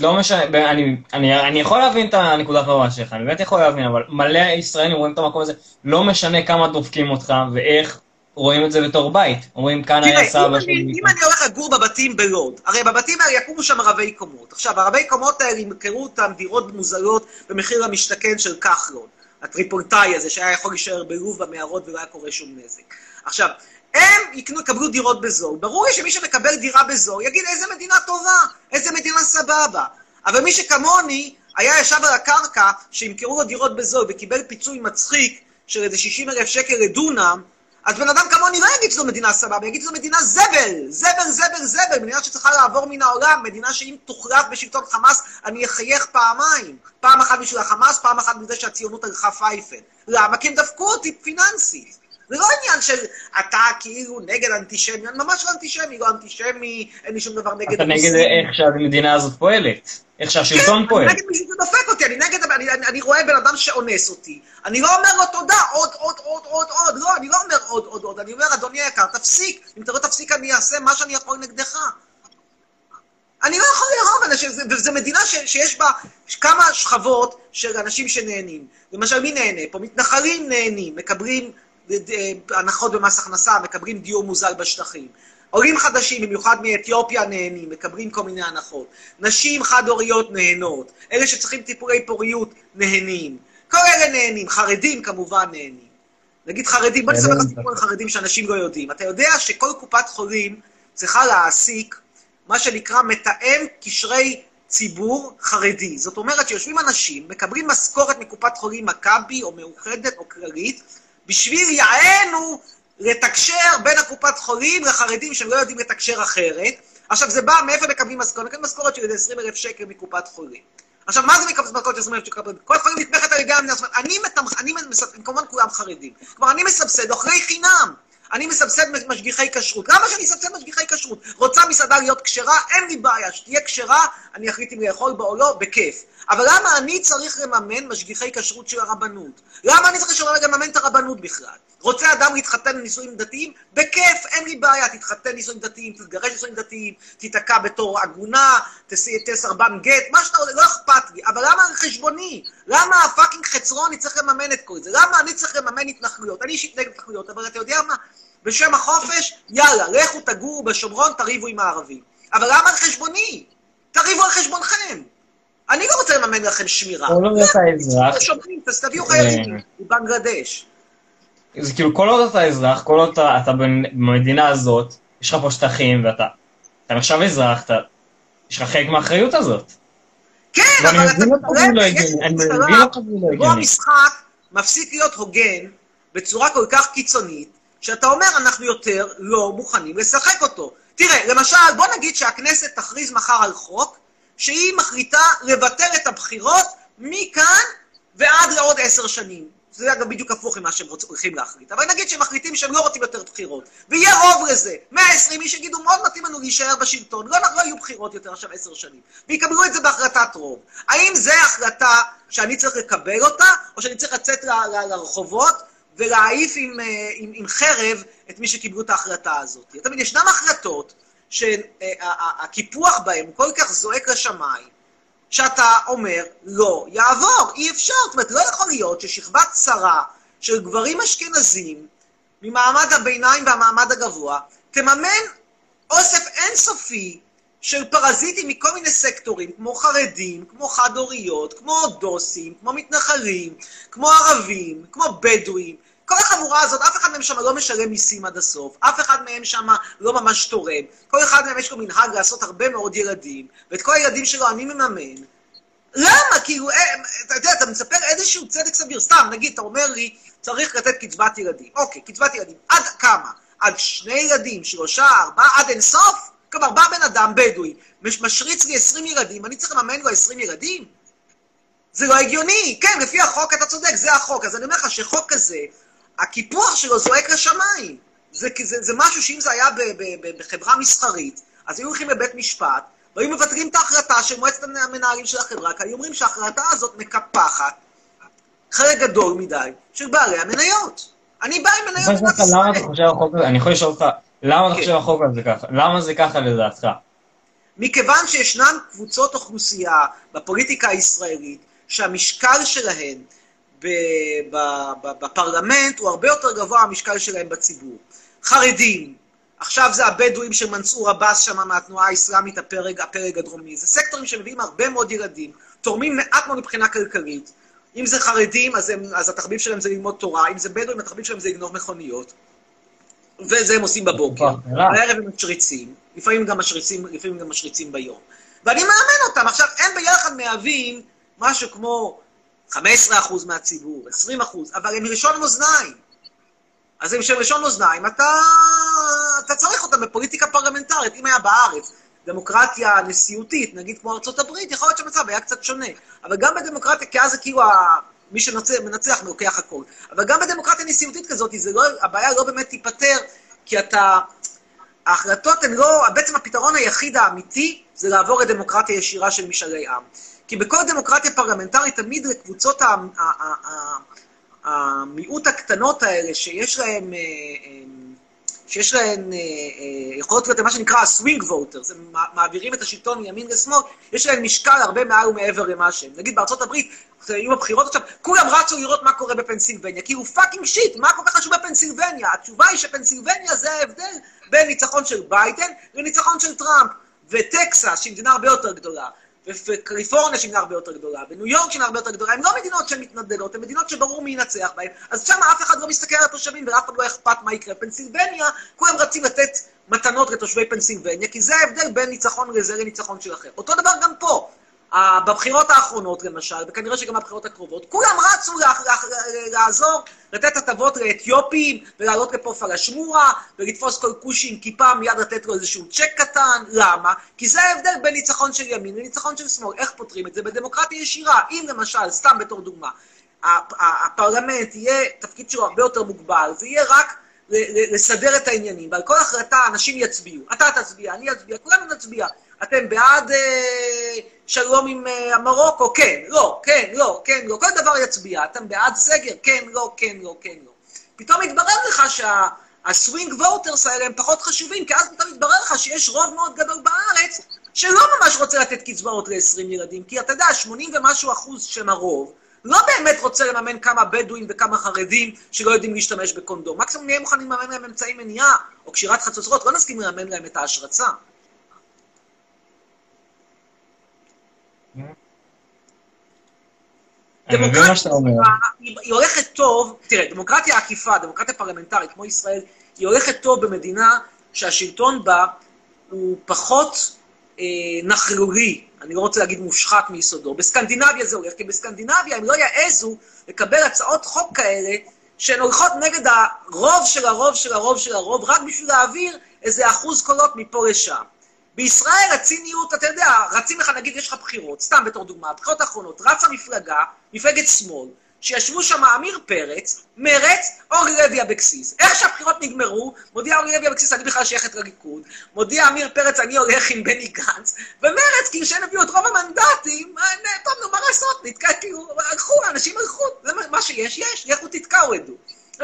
לא משנה, אני, אני, אני יכול להבין את הנקודת מבט שלך, אני באמת יכול להבין, אבל מלא ישראלים רואים את המקום הזה, לא משנה כמה דופקים אותך ואיך רואים את זה בתור בית. אומרים, כאן היה סבא שלי. אם אני הולך לגור בבתים בלוד, הרי בבתים האלה יקומו שם רבי קומות. עכשיו, הרבי קומות האלה ימכרו אותם דירות מוזלות במחיר המשתכן של כחלון, הטריפולטאי הזה, שהיה יכול להישאר בלוב במערות ולא היה קורה שום נזק. עכשיו, הם יקנו, יקבלו דירות בזול. ברור לי שמי שמקבל דירה בזול יגיד איזה מדינה טובה, איזה מדינה סבבה. אבל מי שכמוני היה ישב על הקרקע שימכרו לו דירות בזול וקיבל פיצוי מצחיק של איזה 60 אלף שקל לדונם, אז בן אדם כמוני לא יגיד שזו מדינה סבבה, יגיד שזו מדינה זבל, זבל, זבל, זבל, מדינה שצריכה לעבור מן העולם, מדינה שאם תוחלף בשלטון חמאס, אני אחייך פעמיים. פעם אחת בשביל החמאס, פעם אחת בזה שהציונות הלכה פייפן. למה? כי הם דפקו אותי פיננסית. זה לא עניין של אתה כאילו נגד אנטישמי, אני ממש לא אנטישמי, לא אנטישמי, אין לי שום דבר נגד... אתה נגד איך שהמדינה הזאת פועלת, איך שהשלטון פועל. כן, אני נגד מי שדופק אותי, אני נגד, אני, רואה בן אדם שאונס אותי, אני לא אומר לו תודה, עוד, עוד, עוד, עוד, עוד, לא, אני לא אומר עוד, עוד, עוד, אני אומר, אדוני היקר, תפסיק, אם אתה לא תפסיק אני אעשה מה שאני יכול נגדך. אני לא יכול לאהוב, וזו מדינה ש, שיש בה כמה שכבות של אנשים שנהנים. למשל, מי נהנה פה? מתנחלים נהנים, מקבלים הנחות במס הכנסה, מקבלים דיור מוזל בשטחים. עולים חדשים, במיוחד מאתיופיה, נהנים, מקבלים כל מיני הנחות. נשים חד-הוריות נהנות. אלה שצריכים טיפולי פוריות, נהנים. כל אלה נהנים. חרדים כמובן נהנים. נגיד חרדים, בוא נספר לך סיפור על חרדים שאנשים לא יודעים. אתה יודע שכל קופת חולים צריכה להעסיק מה שנקרא מתאם קשרי ציבור חרדי. זאת אומרת שיושבים אנשים, מקבלים משכורת מקופת חולים מכבי או מאוחדת או כללית, בשביל יענו לתקשר בין הקופת חולים לחרדים שהם לא יודעים לתקשר אחרת. עכשיו, זה בא, מאיפה מקבלים משכורת? מקבלים משכורת של 20 אלף שקל מקופת חולים. עכשיו, מה זה מקבלים משכורת של 20 אלף שקל? קופת חולים נתמכת על ידי המדינה. אני מתמך, אני מסבסד, כמובן כולם חרדים. כלומר, אני מסבסד אוכלי חינם. אני מסבסד משגיחי כשרות. למה שאני אסבסד משגיחי כשרות? רוצה מסעדה להיות כשרה? אין לי בעיה. שתהיה כשרה, אני אחליט אם לאכול בה או לא, בכיף. אבל למה אני צריך לממן משגיחי כשרות של הרבנות? למה אני צריך לממן את הרבנות בכלל? רוצה אדם להתחתן בנישואים דתיים? בכיף, אין לי בעיה, תתחתן בנישואים דתיים, תתגרש בנישואים דתיים, תיתקע בתור עגונה, תהיה סרבן גט, מה שאתה רוצה, לא אכפת לי. אבל למה חשבוני? למה הפאקינג חצרוני צריך לממן את כל זה? למה אני צריך לממן התנחלויות? אני אישית נגד התנחלויות, אבל אתה יודע מה? בשם החופש, יאללה, לכו תגורו בשומרון, תריבו עם הערבים. אבל למה על חשבוני? תריבו על חשבונכם. אני לא רוצה לממן לכם שמירה. כל עוד אתה אזרח, אז תביאו חיילים מבנגלדש. זה כאילו כל עוד אתה אזרח, כל עוד אתה, אתה במדינה הזאת, יש לך פה שטחים ואתה אתה נחשב אזרח, אתה, יש לך חלק מהאחריות הזאת. כן, אבל אתה קורא, שזה לא יש אותך שזה לא. המשחק מפסיק להיות הוגן בצורה כל כך קיצונית, שאתה אומר, אנחנו יותר לא מוכנים לשחק אותו. תראה, למשל, בוא נגיד שהכנסת תכריז מחר על חוק, שהיא מחליטה לבטל את הבחירות מכאן ועד לעוד עשר שנים. זה אגב בדיוק הפוך ממה שהם הולכים להחליט. אבל נגיד שהם מחליטים שהם לא רוצים יותר בחירות, ויהיה רוב לזה. 120 איש יגידו, מאוד מתאים לנו להישאר בשלטון, לא, לא יהיו בחירות יותר עכשיו עשר שנים. ויקבלו את זה בהחלטת רוב. האם זו החלטה שאני צריך לקבל אותה, או שאני צריך לצאת ל- ל- לרחובות ולהעיף עם, אה, עם, עם חרב את מי שקיבלו את ההחלטה הזאת? אתה מבין, ישנן החלטות שהקיפוח בהן הוא כל כך זועק לשמיים, שאתה אומר, לא יעבור, אי אפשר. זאת אומרת, לא יכול להיות ששכבה צרה של גברים אשכנזים, ממעמד הביניים והמעמד הגבוה, תממן אוסף אינסופי של פרזיטים מכל מיני סקטורים, כמו חרדים, כמו חד-הוריות, כמו דוסים, כמו מתנחלים, כמו ערבים, כמו בדואים. כל החבורה הזאת, אף אחד מהם שם לא משלם מיסים עד הסוף, אף אחד מהם שם לא ממש תורם, כל אחד מהם יש לו מנהג לעשות הרבה מאוד ילדים, ואת כל הילדים שלו אני מממן. למה? כאילו, אתה יודע, אתה מספר איזשהו צדק סביר. סתם, נגיד, אתה אומר לי, צריך לתת קצבת ילדים. אוקיי, קצבת ילדים. עד כמה? עד שני ילדים, שלושה, ארבעה, עד אינסוף? כלומר, בא בן אדם בדואי, מש- משריץ לי 20 ילדים, אני צריך לממן לו 20 ילדים? זה לא הגיוני. כן, לפי החוק אתה צודק, זה החוק. אז אני אומר לך שחוק כזה, הקיפוח שלו זועק לשמיים. זה, זה, זה משהו שאם זה היה ב, ב, ב, בחברה מסחרית, אז היו הולכים לבית משפט, והיו מבטלים את ההחלטה של מועצת המנהלים של החברה, כי היו אומרים שההחלטה הזאת מקפחת חלק גדול מדי של בעלי המניות. אני בא עם מניות במדינת חושב למה אתה ישראל. חושב החוק הזה? אני יכול לשאול אותך, למה אתה כן. חושב על החוק הזה ככה? למה זה ככה לדעתך? מכיוון שישנן קבוצות אוכלוסייה בפוליטיקה הישראלית, שהמשקל שלהן בפרלמנט הוא הרבה יותר גבוה מהמשקל שלהם בציבור. חרדים, עכשיו זה הבדואים של מנסור עבאס שם מהתנועה האסלאמית, הפרג, הפרג הדרומי. זה סקטורים שמביאים הרבה מאוד ילדים, תורמים מעט מאוד מבחינה כלכלית. אם זה חרדים, אז, הם, אז התחביב שלהם זה ללמוד תורה, אם זה בדואים, התחביב שלהם זה לגנוב מכוניות. וזה הם עושים בבוקר. בערב הם משריצים, לפעמים גם משריצים, לפעמים גם משריצים ביום. ואני מאמן אותם. עכשיו, הם ביחד מהווים משהו כמו 15% מהציבור, 20%, אבל הם ראשון מאזניים. אז הם של ראשון מאזניים, אתה, אתה צריך אותם בפוליטיקה פרלמנטרית. אם היה בארץ דמוקרטיה נשיאותית, נגיד כמו ארצות הברית, יכול להיות שהמצב היה קצת שונה. אבל גם בדמוקרטיה, כי אז זה כאילו ה... מי שמנצח לוקח הכל. אבל גם בדמוקרטיה נשיאותית כזאת, לא, הבעיה לא באמת תיפתר, כי אתה... ההחלטות הן לא... בעצם הפתרון היחיד האמיתי זה לעבור לדמוקרטיה ישירה של משאלי עם. כי בכל דמוקרטיה פרלמנטרית תמיד לקבוצות המיעוט הקטנות האלה, שיש להן... אה, אה, שיש להן אה, יכולות להיות מה שנקרא ה swing voters, הם מע- מעבירים את השלטון מימין לשמאל, יש להן משקל הרבה מעל ומעבר למה שהם. נגיד בארצות הברית, היו הבחירות עכשיו, כולם רצו לראות מה קורה בפנסילבניה, כאילו fucking shit, מה כל כך חשוב בפנסילבניה? התשובה היא שפנסילבניה זה ההבדל בין ניצחון של ביידן לניצחון של טראמפ. וטקסס, שהיא מדינה הרבה יותר גדולה, וקליפורניה שהיא הרבה יותר גדולה, וניו יורק שהיא הרבה יותר גדולה, הן לא מדינות שהן מתנדנדות, הן מדינות שברור מי ינצח בהן. אז שם אף אחד לא מסתכל על התושבים ואף אחד לא אכפת מה יקרה. פנסילבניה, כולם רצים לתת מתנות לתושבי פנסילבניה, כי זה ההבדל בין ניצחון לזה לניצחון של אחר. אותו דבר גם פה. בבחירות האחרונות למשל, וכנראה שגם בבחירות הקרובות, כולם רצו לה- לה- לעזור, לתת הטבות לאתיופים, ולעלות לפה פלשמורה, ולתפוס כל כושי עם כיפה, מיד לתת לו איזשהו צ'ק קטן. למה? כי זה ההבדל בין ניצחון של ימין לניצחון של שמאל. איך פותרים את זה? בדמוקרטיה ישירה. אם למשל, סתם בתור דוגמה, הפ- הפרלמנט יהיה, תפקיד שלו הרבה יותר מוגבל, זה יהיה רק לסדר את העניינים, ועל כל החלטה אנשים יצביעו. אתה תצביע, אני אצביע, כולנו נצביע. אתם בעד אה, שלום עם אה, מרוקו? כן, לא, כן, לא, כן, לא. כל דבר יצביע. אתם בעד סגר? כן, לא, כן, לא, כן, לא. פתאום מתברר לך שהסווינג ווטרס האלה הם פחות חשובים, כי אז פתאום מתברר לך שיש רוב מאוד גדול בארץ שלא ממש רוצה לתת קצבאות ל-20 ילדים, כי אתה יודע, 80 ומשהו אחוז שהם הרוב, לא באמת רוצה לממן כמה בדואים וכמה חרדים שלא יודעים להשתמש בקונדום. מקסימום נהיה מוכנים לממן להם אמצעי מניעה או קשירת חצוצרות, לא נסכים לממן להם את ההשרצה. אני מבין מה שאתה אומר. היא היא הולכת טוב, תראה, דמוקרטיה עקיפה, דמוקרטיה פרלמנטרית כמו ישראל, היא הולכת טוב במדינה שהשלטון בה הוא פחות אה, נכלולי, אני לא רוצה להגיד מושחת מיסודו. בסקנדינביה זה הולך, כי בסקנדינביה הם לא יעזו לקבל הצעות חוק כאלה שהן הולכות נגד הרוב של הרוב של הרוב של הרוב, רק בשביל להעביר איזה אחוז קולות מפה לשם. בישראל הציניות, אתה יודע, רצים לך, נגיד, יש לך בחירות, סתם בתור דוגמה, הבחירות האחרונות, רצה מפלגה, מפלגת שמאל, שישבו שם עמיר פרץ, מרץ, אורלי לוי אבקסיס. איך שהבחירות נגמרו, מודיע אורלי לוי אבקסיס, אני בכלל שייכת לליכוד, מודיע עמיר פרץ, אני הולך עם בני גנץ, ומרץ, כאילו שהם הביאו את רוב המנדטים, אה, טוב, נו, מה לעשות, נתקע, כאילו, הלכו, אנשים הלכו, זה מה- שיש, יש, לכו תתקעו עדו.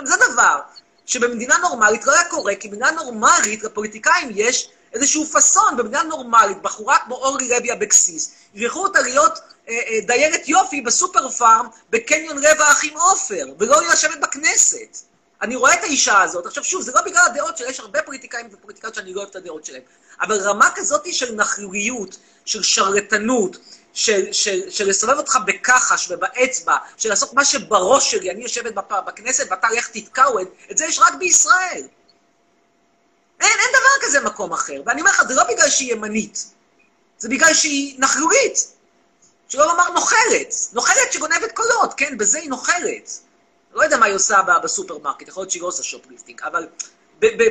זה דבר שבמדינה נורמלית לא היה קורה, כי במדינה נורמלית לפוליטיקאים יש איזשהו פאסון, במדינה נורמלית, בחורה כמו אורלי לוי אבקסיס, יבחרו אותה להיות אה, אה, דיירת יופי בסופר פארם בקניון רבע אחים עופר, ולא לשבת בכנסת. אני רואה את האישה הזאת, עכשיו שוב, זה לא בגלל הדעות שלה, יש הרבה פוליטיקאים ופוליטיקאיות שאני לא אוהב את הדעות שלהם, אבל רמה כזאת של נכלוליות, של שרלטנות, של, של, של לסובב אותך בכחש ובאצבע, של לעשות מה שבראש שלי, אני יושבת בכנסת ואתה לך תתקעו, את זה יש רק בישראל. אין, אין דבר כזה במקום אחר. ואני אומר לך, זה לא בגלל שהיא ימנית, זה בגלל שהיא נכלולית. שלא לומר נוכלת. נוכלת שגונבת קולות, כן? בזה היא נוכלת. לא יודע מה היא עושה בסופרמרקט, יכול להיות שהיא לא עושה shoplifting, אבל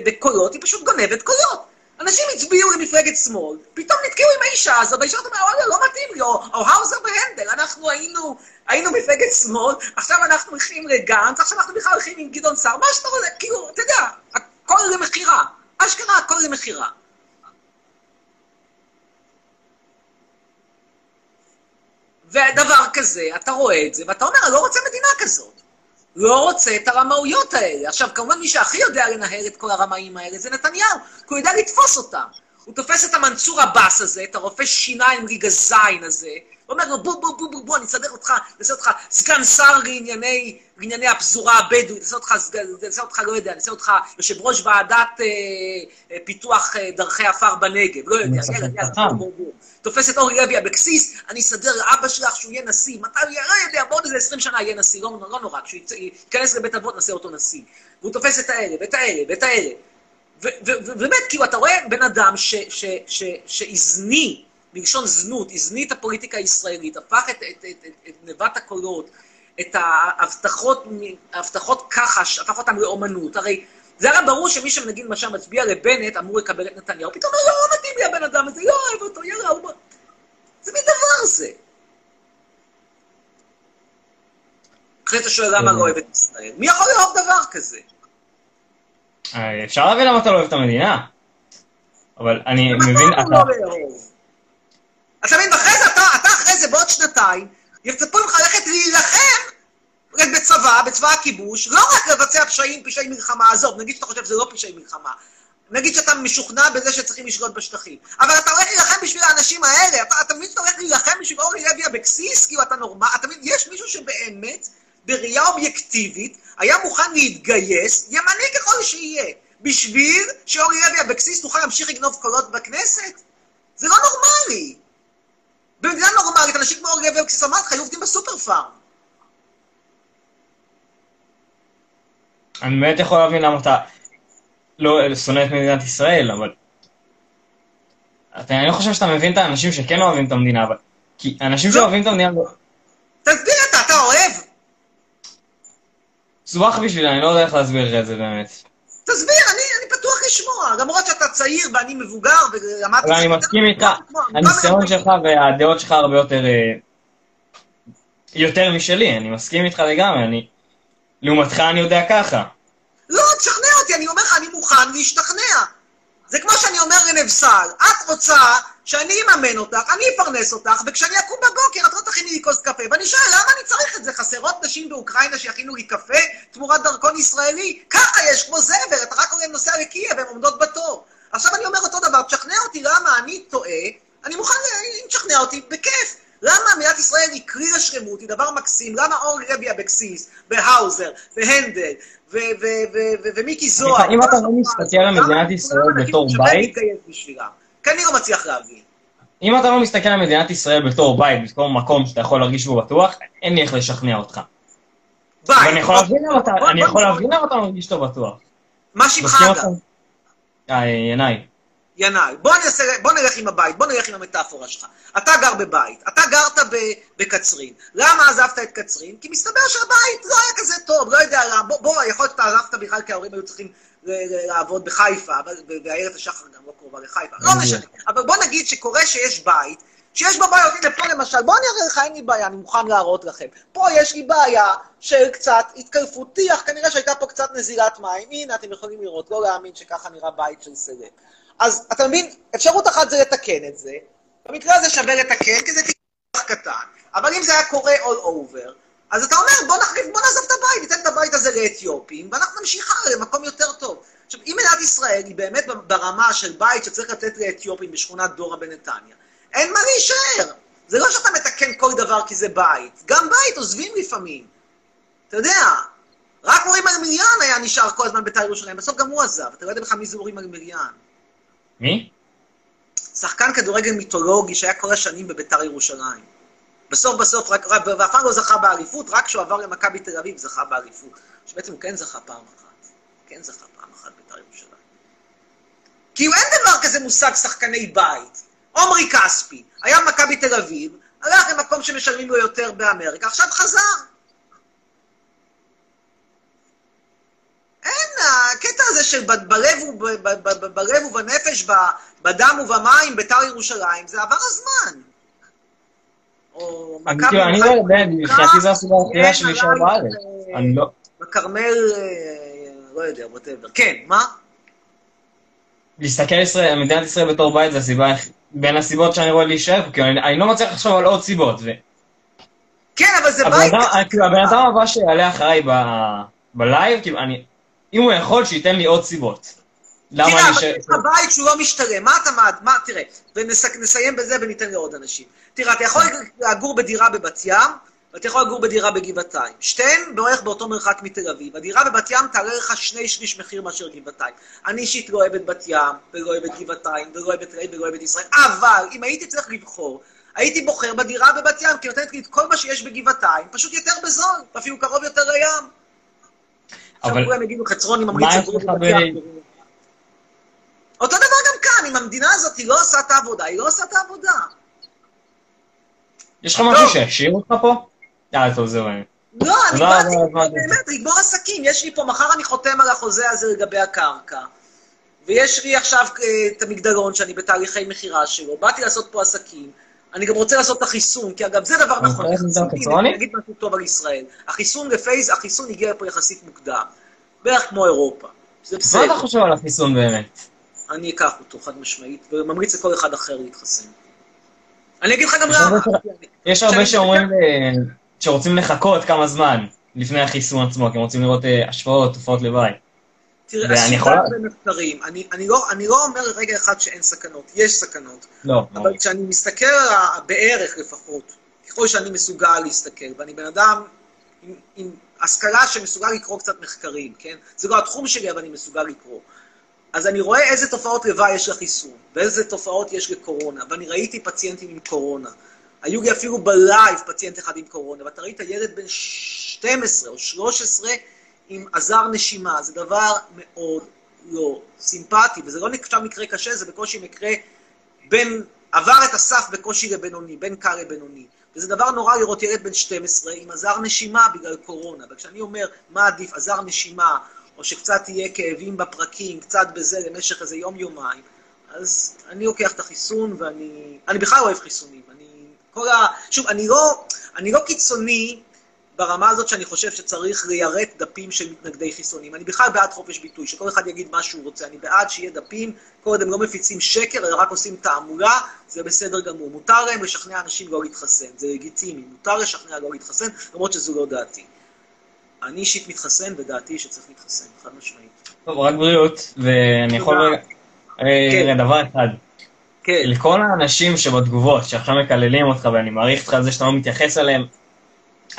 בקולות היא פשוט גונבת קולות. אנשים הצביעו למפלגת שמאל, פתאום נתקעו עם האישה הזאת, והאישה אומרת, וואלה, לא מתאים לי, או, או האוזר והנדל, אנחנו היינו, היינו מפלגת שמאל, עכשיו אנחנו הולכים לגנץ, עכשיו אנחנו בכלל הולכים עם גדעון סער, מה שאתה רוצה, כאילו, אתה יודע, הכל למכירה. אשכרה, הכל למכירה. ודבר כזה, אתה רואה את זה, ואתה אומר, אני לא רוצה מדינה כזאת. לא רוצה את הרמאויות האלה. עכשיו, כמובן, מי שהכי יודע לנהל את כל הרמאים האלה זה נתניהו, כי הוא יודע לתפוס אותם. הוא תופס את המנסור עבאס הזה, את הרופא שיניים ריגה זין הזה, ואומר לו, בוא, בוא, בוא, בוא, בוא, אני אסדר אותך, אני אעשה אותך סגן שר לענייני, לענייני הפזורה הבדואית, אני אעשה אותך, אעשה אותך, לא יודע, אני אעשה אותך יושב ראש ועדת אה, אה, פיתוח אה, דרכי עפר בנגב, לא יודע, יאללה, יאללה. בוא, בוא. תופס את אורלי לוי אבקסיס, אני אסדר לאבא שלך שהוא יהיה נשיא. מתי הוא יהיה? לא יודע, בעוד איזה 20 שנה יהיה נשיא, לא, לא נורא, כשהוא ייכנס לבית אבות נעשה אותו נשיא. והוא תופס את האלה, ואת האלה, ואת האלה. ובאמת, כאילו, אתה רואה בן אדם שהזני, מלשון זנות, הזני את הפוליטיקה הישראלית, הפך את, את, את, את, את נבט הקולות, את ההבטחות, ההבטחות כחש, הפך אותם לאומנות. הרי זה היה ברור שמי שנגיד למשל מצביע לבנט אמור לקבל את נתניהו, פתאום לא, לא מתאים לי הבן אדם הזה, לא אוהב אותו, יאללה, הוא... זה מין דבר זה. אחרי אתה שואל למה לא אוהב את ישראל. מי יכול לאהוב דבר כזה? אה, אפשר להבין למה אתה לא אוהב את המדינה. אבל אני למה מבין, אתה אתה... לא מבין, אחרי זה, אתה, אתה אחרי זה בעוד שנתיים, יצפו ממך ללכת להילחם בצבא, בצבא הכיבוש, לא רק לבצע פשעים, פשעי מלחמה, עזוב, נגיד שאתה חושב שזה לא פשעי מלחמה. נגיד שאתה משוכנע בזה שצריכים לשלוט בשטחים. אבל אתה הולך להילחם בשביל האנשים האלה, אתה, אתה מבין שאתה הולך להילחם בשביל אורלי לוי אבקסיס, כאילו אתה נורמל, אתה מבין, יש מישהו שבאמת, בראייה אובייקטיבית, היה מוכן להתגייס, ימני ככל שיהיה, בשביל שאורלי לוי אבקסיס תוכל להמשיך לגנוב קולות בכנסת? זה לא נורמלי. במדינה נורמלית, אנשים כמו אורלי לוי אבקסיס אמרת לך, היו עובדים בסופר פארם. אני באמת יכול להבין למה אתה לא שונא את מדינת ישראל, אבל... אתה, אני לא חושב שאתה מבין את האנשים שכן אוהבים את המדינה, אבל... כי אנשים לא. שאוהבים את המדינה... תסביר? סבך בשבילי, אני לא יודע איך להסביר לך את זה באמת. תסביר, אני, אני פתוח לשמוע. למרות שאתה צעיר ואני מבוגר ולמדתי... אבל אני מסכים איתך, הניסיון שלך והדעות שלך הרבה יותר... אה, יותר משלי, אני מסכים איתך לגמרי, אני... לעומתך אני יודע ככה. לא, תשכנע אותי, אני אומר לך, אני מוכן להשתכנע. זה כמו שאני אומר לנבסל, את רוצה שאני אממן אותך, אני אפרנס אותך, וכשאני אקום בבוקר את לא תכיני לי כוס קפה, ואני שואל, למה אני צריך את זה? חסרות נשים באוקראינה שיכינו לי קפה תמורת דרכון ישראלי? ככה יש, כמו זבר, אתה רק נוסע לקייב, והן עומדות בתור. עכשיו אני אומר אותו דבר, תשכנע אותי למה אני טועה, אני מוכן, אם תשכנע אותי, בכיף. למה מדינת ישראל היא כלי לשלמות, היא דבר מקסים, למה אורלי לוי אבקסיס, והאוזר, והנדל, ומיקי זוהר. אם אתה לא מסתכל על מדינת ישראל אנשים בתור בית-? כי אני לא מצליח להבין. אם אתה לא מסתכל על מדינת ישראל בתור בית, בתור מקום שאתה יכול להרגיש בו בטוח, אין לי איך לשכנע אותך. יכול להבין למה אתה- בוא- אני יכול להבין למה אתה מרגיש טוב בטוח. מה שמך אגב? אה, ינאי. ינאי. בוא, נעשה, בוא נלך עם הבית, בוא נלך עם המטאפורה שלך. אתה גר בבית, אתה גרת ב, בקצרין. למה עזבת את קצרין? כי מסתבר שהבית לא היה כזה טוב, לא יודע למה. בוא, בוא, יכול להיות שאתה עזבת בכלל כי ההורים היו צריכים לעבוד בחיפה, ואיילת השחר גם לא קרובה לחיפה. לא. משנה. אבל בוא נגיד שקורה שיש בית, שיש בו בעיות, הנה פה למשל, בוא אני אראה לך, אין לי בעיה, אני מוכן להראות לכם. פה יש לי בעיה של קצת התקלפות טיח, כנראה שהייתה פה קצת נזילת מים. הנה, אתם יכולים לראות, לא להאמין שככה נראה בית של סלב. אז אתה מבין, אפשרות אחת זה לתקן את זה, במקרה הזה שווה לתקן, כי זה תיקח קטן, אבל אם זה היה קורה all over, אז אתה אומר, בוא נחליף, בוא נעזוב את הבית, ניתן את הבית הזה לאתיופים, ואנחנו נמשיך הלאה למקום יותר טוב. עכשיו, אם מדינת ישראל היא באמת ברמה של בית שצריך לתת לאתיופים בשכונת דורה בנתניה, אין מה להישאר. זה לא שאתה מתקן כל דבר כי זה בית, גם בית עוזבים לפעמים. אתה יודע, רק אורי מלמיליאן היה נשאר כל הזמן בית"ר ירושלים, בסוף גם הוא עזב, אתה לא יודע בכלל מי זה אורי מלמיליאן. מי? שחקן כדורגל מיתולוגי שהיה כל השנים בביתר ירושלים. בסוף בסוף, רק, רק, ואף פעם לא זכה באליפות, רק כשהוא עבר למכבי תל אביב זכה באליפות. שבעצם הוא כן זכה פעם אחת. כן זכה פעם אחת ביתר ירושלים. כי אין דבר כזה מושג שחקני בית. עומרי כספי, היה במכבי תל אביב, הלך למקום שמשלמים לו יותר באמריקה, עכשיו חזר. אין, הקטע הזה של בלב וב- בלב ובנפש, בדם ובמים, ביתר ירושלים, זה עבר הזמן. אני מכבי אני לא יודע, מבחינתי זו הסיבה היחידה להישאר עליי, בארץ. אה, אני לא... בכרמל, אה, לא יודע, ווטאבר. כן, מה? להסתכל על מדינת ישראל בתור בית זה הסיבה, בין הסיבות שאני רואה להישאר כי אני אני לא מצליח לחשוב על עוד סיבות. כן, אבל זה בית... אה, כאילו, הבן אדם הבא שיעלה אחריי בלייב, כאילו, אני... אם הוא יכול, שייתן לי עוד סיבות. למה תראה, אני... אבל ש- יש לך בית שהוא לא משתלם, מה אתה מעד... מה, תראה, ונסיים בזה וניתן לעוד אנשים. תראה, אתה יכול לגור בדירה בבת ים, ואתה יכול לגור בדירה בגבעתיים. שתיהן בערך באותו מרחק מתל אביב. הדירה בבת ים תעלה לך שני שליש מחיר מאשר גבעתיים. אני אישית לא אוהב את בת ים, ולא אוהב את גבעתיים, ולא אוהב את אביב, ולא אוהב את ישראל, אבל אם הייתי צריך לבחור, הייתי בוחר בדירה בבת ים, כי נותנת לי את כל מה שיש בגבעתיים, פשוט יותר בזול, ואפילו קרוב יותר לים. אבל- עכשיו כולם יגידו, חצרוני מה יש לגור בבת ים. אותו דבר גם כאן, אם המדינה הזאת היא לא עושה את העבודה, היא לא עושה את העבודה. יש לך משהו. שהשאיר אותך פה? יאללה, טוב, זהו. לא, אני תודה באתי פה הבנתי. באמת לגמור עסקים. יש לי פה, מחר אני חותם על החוזה הזה לגבי הקרקע. ויש לי עכשיו אה, את המגדלון שאני בתהליכי מכירה שלו. באתי לעשות פה עסקים. אני גם רוצה לעשות את החיסון, כי אגב, זה דבר אתה נכון. הקצרני? אני אגיד משהו טוב על ישראל. החיסון לפייז, החיסון הגיע לפה יחסית מוקדם. בערך כמו אירופה. זה מה בסדר. אתה חושב על החיסון באמת? אני אקח אותו, חד משמעית, וממליץ לכל אחד אחר להתחסן. אני אגיד לך גם למה. יש הרבה שאומרים, אה, שרוצים לחכות כמה זמן לפני החיסון עצמו, כי הם רוצים לראות אה, השפעות, תופעות לוואי. תראה, ואני עשו יכול- הרבה מחקרים. אני, אני, לא, אני לא אומר רגע אחד שאין סכנות, יש סכנות. לא, אבל כשאני מסתכל על בערך לפחות, ככל שאני מסוגל להסתכל, ואני בן אדם עם, עם השכלה שמסוגל לקרוא קצת מחקרים, כן? זה לא התחום שלי, אבל אני מסוגל לקרוא. אז אני רואה איזה תופעות לוואי יש לחיסון, ואיזה תופעות יש לקורונה, ואני ראיתי פציינטים עם קורונה. היו לי אפילו בלייב פציינט אחד עם קורונה, ואתה ראית ילד בן 12 או 13 עם עזר נשימה, זה דבר מאוד לא סימפטי, וזה לא נחשב מקרה קשה, זה בקושי מקרה בין, עבר את הסף בקושי לבינוני, בין קל לבינוני. וזה דבר נורא לראות ילד בן 12 עם עזר נשימה בגלל קורונה. וכשאני אומר, מה עדיף, עזר נשימה, או שקצת יהיה כאבים בפרקים, קצת בזה למשך איזה יום-יומיים, אז אני לוקח את החיסון, ואני... אני בכלל אוהב חיסונים. אני... כל ה... שוב, אני לא, אני לא קיצוני ברמה הזאת שאני חושב שצריך ליירט דפים של מתנגדי חיסונים. אני בכלל בעד חופש ביטוי, שכל אחד יגיד מה שהוא רוצה. אני בעד שיהיה דפים, כל עוד הם לא מפיצים שקר, אלא רק עושים תעמולה, זה בסדר גמור. מותר להם לשכנע אנשים לא להתחסן, זה לגיטימי. מותר לשכנע לא להתחסן, למרות שזו לא דעתי. אני אישית מתחסן, ודעתי שצריך להתחסן, חד משמעית. טוב, רק בריאות, ואני יכול. רגע... אה, כן. רגע, דבר אחד. כן, לכל האנשים שבתגובות, שעכשיו מקללים אותך, ואני מעריך אותך על זה שאתה לא מתייחס אליהם,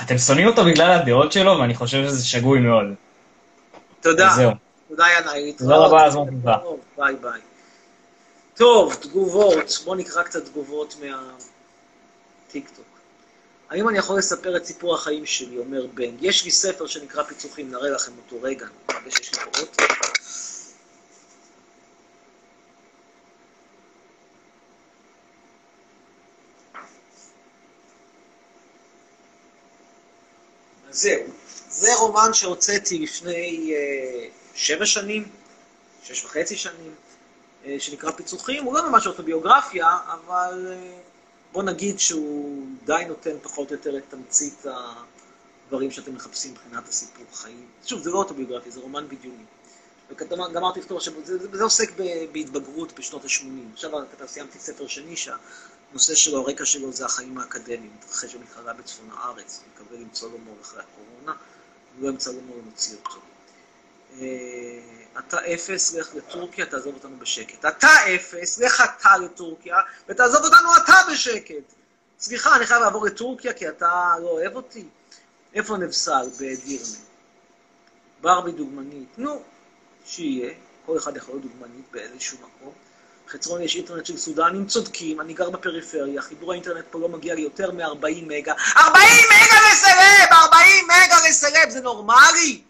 אתם שונאים אותו בגלל הדעות שלו, ואני חושב שזה שגוי מאוד. תודה. זהו. תודה, ינאי. תודה רבה על הזמן שלך. ביי ביי. טוב, תגובות. בואו נקרא קצת תגובות מהטיקטוק. האם אני יכול לספר את סיפור החיים שלי, אומר בן. יש לי ספר שנקרא פיצוחים, נראה לכם אותו רגע, אני מקווה שיש לי. אז זהו, זה רומן שהוצאתי לפני אה, שבע שנים, שש וחצי שנים, אה, שנקרא פיצוחים, הוא לא ממש אוטוביוגרפיה, אבל אה, בוא נגיד שהוא די נותן פחות או יותר את תמצית הדברים שאתם מחפשים מבחינת הסיפור חיים. שוב, זה לא אוטוביוגרפיה, זה רומן בדיוני. וגמרתי לכתוב עכשיו, זה, זה עוסק ב- בהתבגרות בשנות ה-80. עכשיו סיימתי ספר שני שהנושא שלו, הרקע שלו זה החיים האקדמיים, מתרחש במתחרה בצפון הארץ, מקווה למצוא לו מור אחרי הקורונה, אם לא אמצא לו מור, נוציא אותו. אה, אתה אפס, לך לטורקיה, תעזוב אותנו בשקט. אתה אפס, לך אתה לטורקיה, ותעזוב אותנו אתה בשקט. סליחה, אני חייב לעבור לטורקיה כי אתה לא אוהב אותי. איפה נבסל? בדירנה. ברבי דוגמנית. נו, שיהיה, כל אחד יכול להיות דוגמנית באיזשהו מקום. חצרון יש אינטרנט של סודנים, צודקים, אני גר בפריפריה, חיבור האינטרנט פה לא מגיע ליותר מ-40 מגה. 40 מגה לסלב! 40 מגה לסלב! זה נורמלי?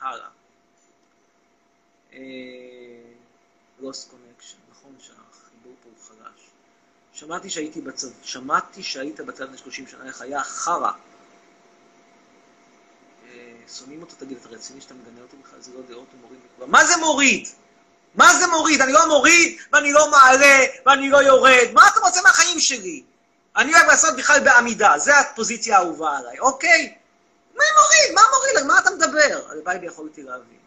הלאה. lost connection, נכון שהחיבור פה הוא חלש. שמעתי שהייתי בצד, שמעתי שהיית בצד לפני 30 שנה, איך היה חרא. אה, שונאים אותו, תגיד, אתה רציני שאתה מגנה אותו בכלל? זה לא דעות ומוריד מכולם. מה זה מוריד? מה זה מוריד? אני לא מוריד, ואני לא מעלה, ואני לא יורד. מה אתה רוצה מהחיים שלי? אני אוהב לעשות בכלל בעמידה, זו הפוזיציה האהובה עליי, אוקיי? מה מוריד? מה מוריד? על מה אתה מדבר? הלוואי ויכולתי להבין.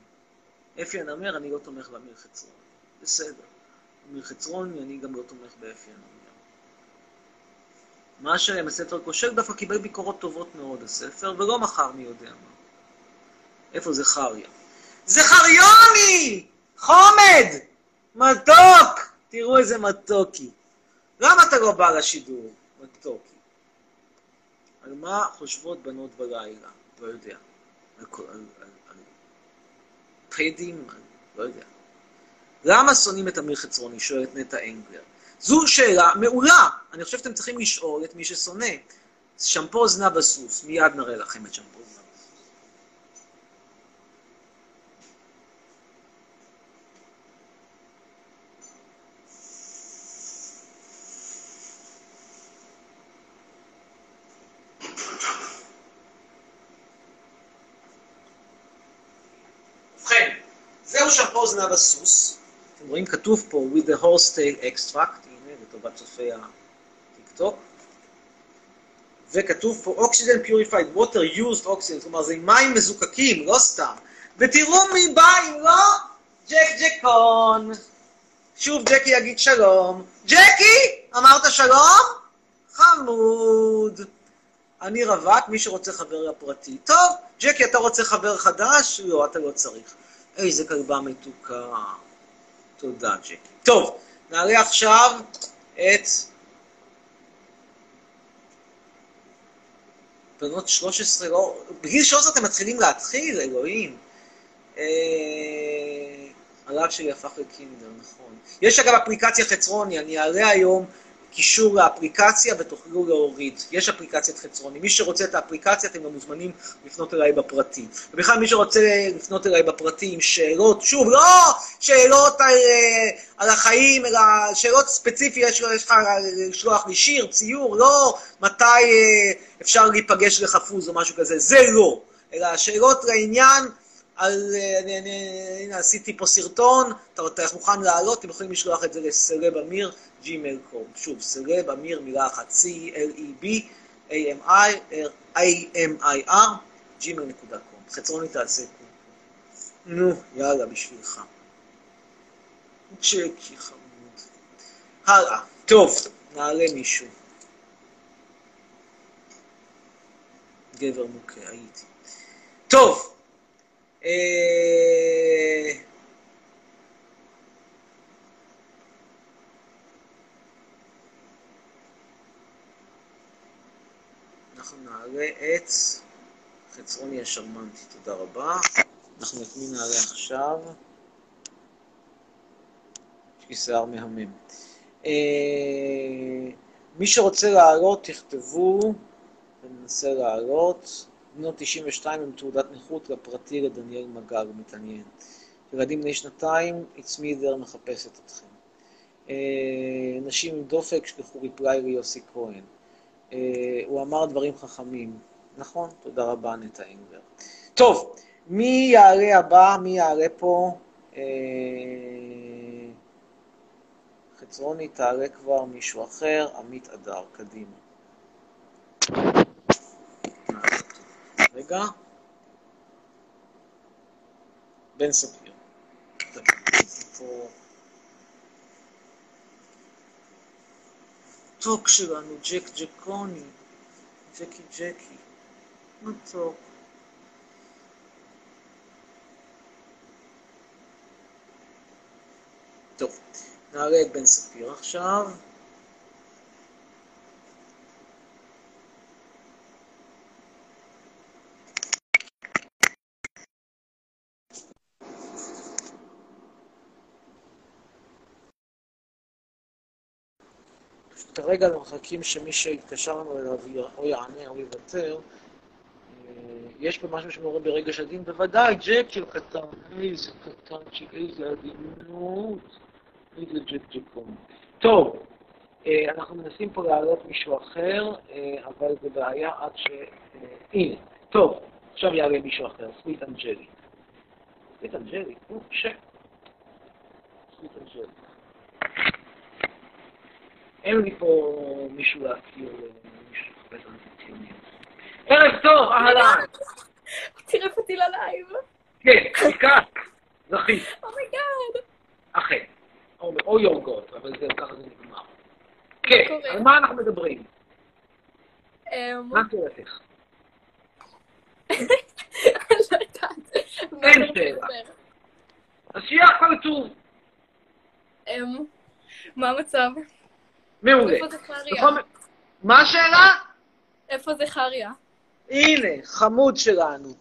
אפי הנמר, אני לא תומך באמיר חצרון. בסדר. אמיר חצרון, אני גם לא תומך באפי הנמר. מה שהם הספר כושל דווקא קיבל ביקורות טובות מאוד, הספר, ולא מכר מי יודע מה. איפה? זה חריוני! חומד! מתוק! תראו איזה מתוקי. למה אתה לא בא לשידור? מתוקי. על מה חושבות בנות בלילה? לא יודע. על, על, על, על, לא יודע. למה שונאים את אמיר חצרוני? שואלת נטע אנגלר. זו שאלה מעולה. אני חושב שאתם צריכים לשאול את מי ששונא. שמפו זנב הסוס, מיד נראה לכם את שמפו זנב הסוס. ובכן, זנב הסוס. אתם רואים, כתוב פה with the horse tail extract, הנה, לטובת צופי הטיקטוק. וכתוב פה oxygen purified water used oxygen, כלומר זה מים מזוקקים, לא סתם. ותראו מי בא אם לא ג'ק ג'קון. שוב ג'קי יגיד שלום. ג'קי, אמרת שלום? חמוד. אני רווק, מי שרוצה חבר הפרטי. טוב, ג'קי, אתה רוצה חבר חדש? לא, אתה לא צריך. איזה כלבה מתוקה. תודה, ג'קי. טוב, נעלה עכשיו את בנות 13, לא... בגיל 13 אתם מתחילים להתחיל, אלוהים. אה... הלב שלי הפך לקינדר, נכון. יש אגב אפליקציה חצרוני, אני אעלה היום קישור לאפליקציה ותוכלו להוריד. יש אפליקציית חצרוני. מי שרוצה את האפליקציה, אתם גם מוזמנים לפנות אליי בפרטי. ובכלל, מי שרוצה לפנות אליי בפרטי עם שאלות, שוב, לא שאלות על, על החיים, אלא שאלות ספציפיות, יש לך לשלוח לי שיר, ציור, לא מתי אפשר להיפגש לחפוז או משהו כזה, זה לא. אלא שאלות לעניין, על, אני, אני, הנה, עשיתי פה סרטון, אתה, אתה מוכן לעלות, אתם יכולים לשלוח את זה לסלב אמיר, ג'ימייל קום. שוב, סלב אמיר, מילה אחת, C-L-E-B, A-M-I-R, gmail.com. חצרוני תעשה קום. נו, יאללה, בשבילך. צ'קי חמוד. הלאה. טוב, נעלה מישהו. גבר מוכה, הייתי. טוב. אנחנו נעלה את חצרוני השרמנטי, תודה רבה. אנחנו את מי נעלה עכשיו? לי שיער מהמם. אה, מי שרוצה לעלות, תכתבו, וננסה לעלות. בנות 92 עם תעודת נכות לפרטי לדניאל הוא מתעניין. ילדים בני שנתיים, it's me there מחפשת אתכם. אה, נשים עם דופק, שלחו ריפליי ליוסי כהן. אה, הוא אמר דברים חכמים. נכון, תודה רבה, נטע אינגבר. טוב, מי יעלה הבא? מי יעלה פה? אה, חצרוני תעלה כבר מישהו אחר, עמית אדר, קדימה. רגע. בן ספיר. מתוק שלנו, ג'ק ג'קוני, ג'קי ג'קי, מתוק. טוב, נעלה את בן ספיר עכשיו. כרגע אנחנו מחכים שמי שהתקשרנו אליו או יענה או יוותר. אה, יש פה משהו שמעורר ברגש הדין? בוודאי, ג'ק של קטן, איזה קטנצ'יק, איזה עדינות, איזה ג'ק ג'קון. טוב, אה, אנחנו מנסים פה להעלות מישהו אחר, אה, אבל זה בעיה עד ש... הנה, טוב, עכשיו יעלה מישהו אחר, סוויט אנג'לי. סוויט אנג'לי, הוא קשה. סוויט אנג'לי. אין לי פה מישהו להכיר, מישהו ציונים. ערב טוב, אהלן. <laughs> צירף אותי ללייב. כן, תיקח, זכית. אומייגאד. אכן. או יורגות, אבל זה ככה זה נגמר. כן, על מה אנחנו מדברים? אמ, מה שאלתך? יודעת. <laughs> אין שאלה. אז שיהיה הכל טוב. אמ, מה המצב? מעולה. איפה זכריה? בכל מה השאלה? איפה זכריה? הנה, חמוד שלנו.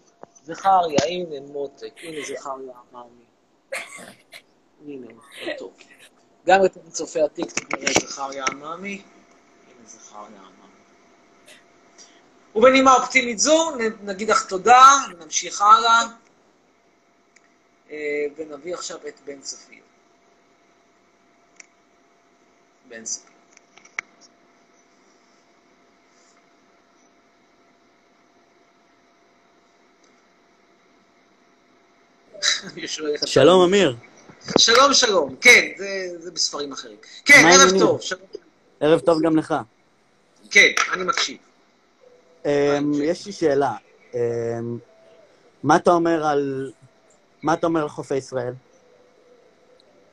זכריה, הנה מותק, הנה זכריה אמר לי. הנה, טוב. גם את צופי הטיקטוק נראה זכריה עממי. הנה זכריה עממי. ובנימה אופטימית זו, נגיד לך תודה, נמשיך הלאה, אה, ונביא עכשיו את בן צפיר. בן צפיר. אני שואל איך אתה- <laughs> שלום, אמיר. שלום, שלום. כן, זה, זה בספרים אחרים. כן, ערב העניינים? טוב. שלום. ערב טוב גם לך. כן, אני מקשיב. אמ, יש לי שאלה. אמ, מה אתה אומר על... מה אתה אומר על חופי ישראל?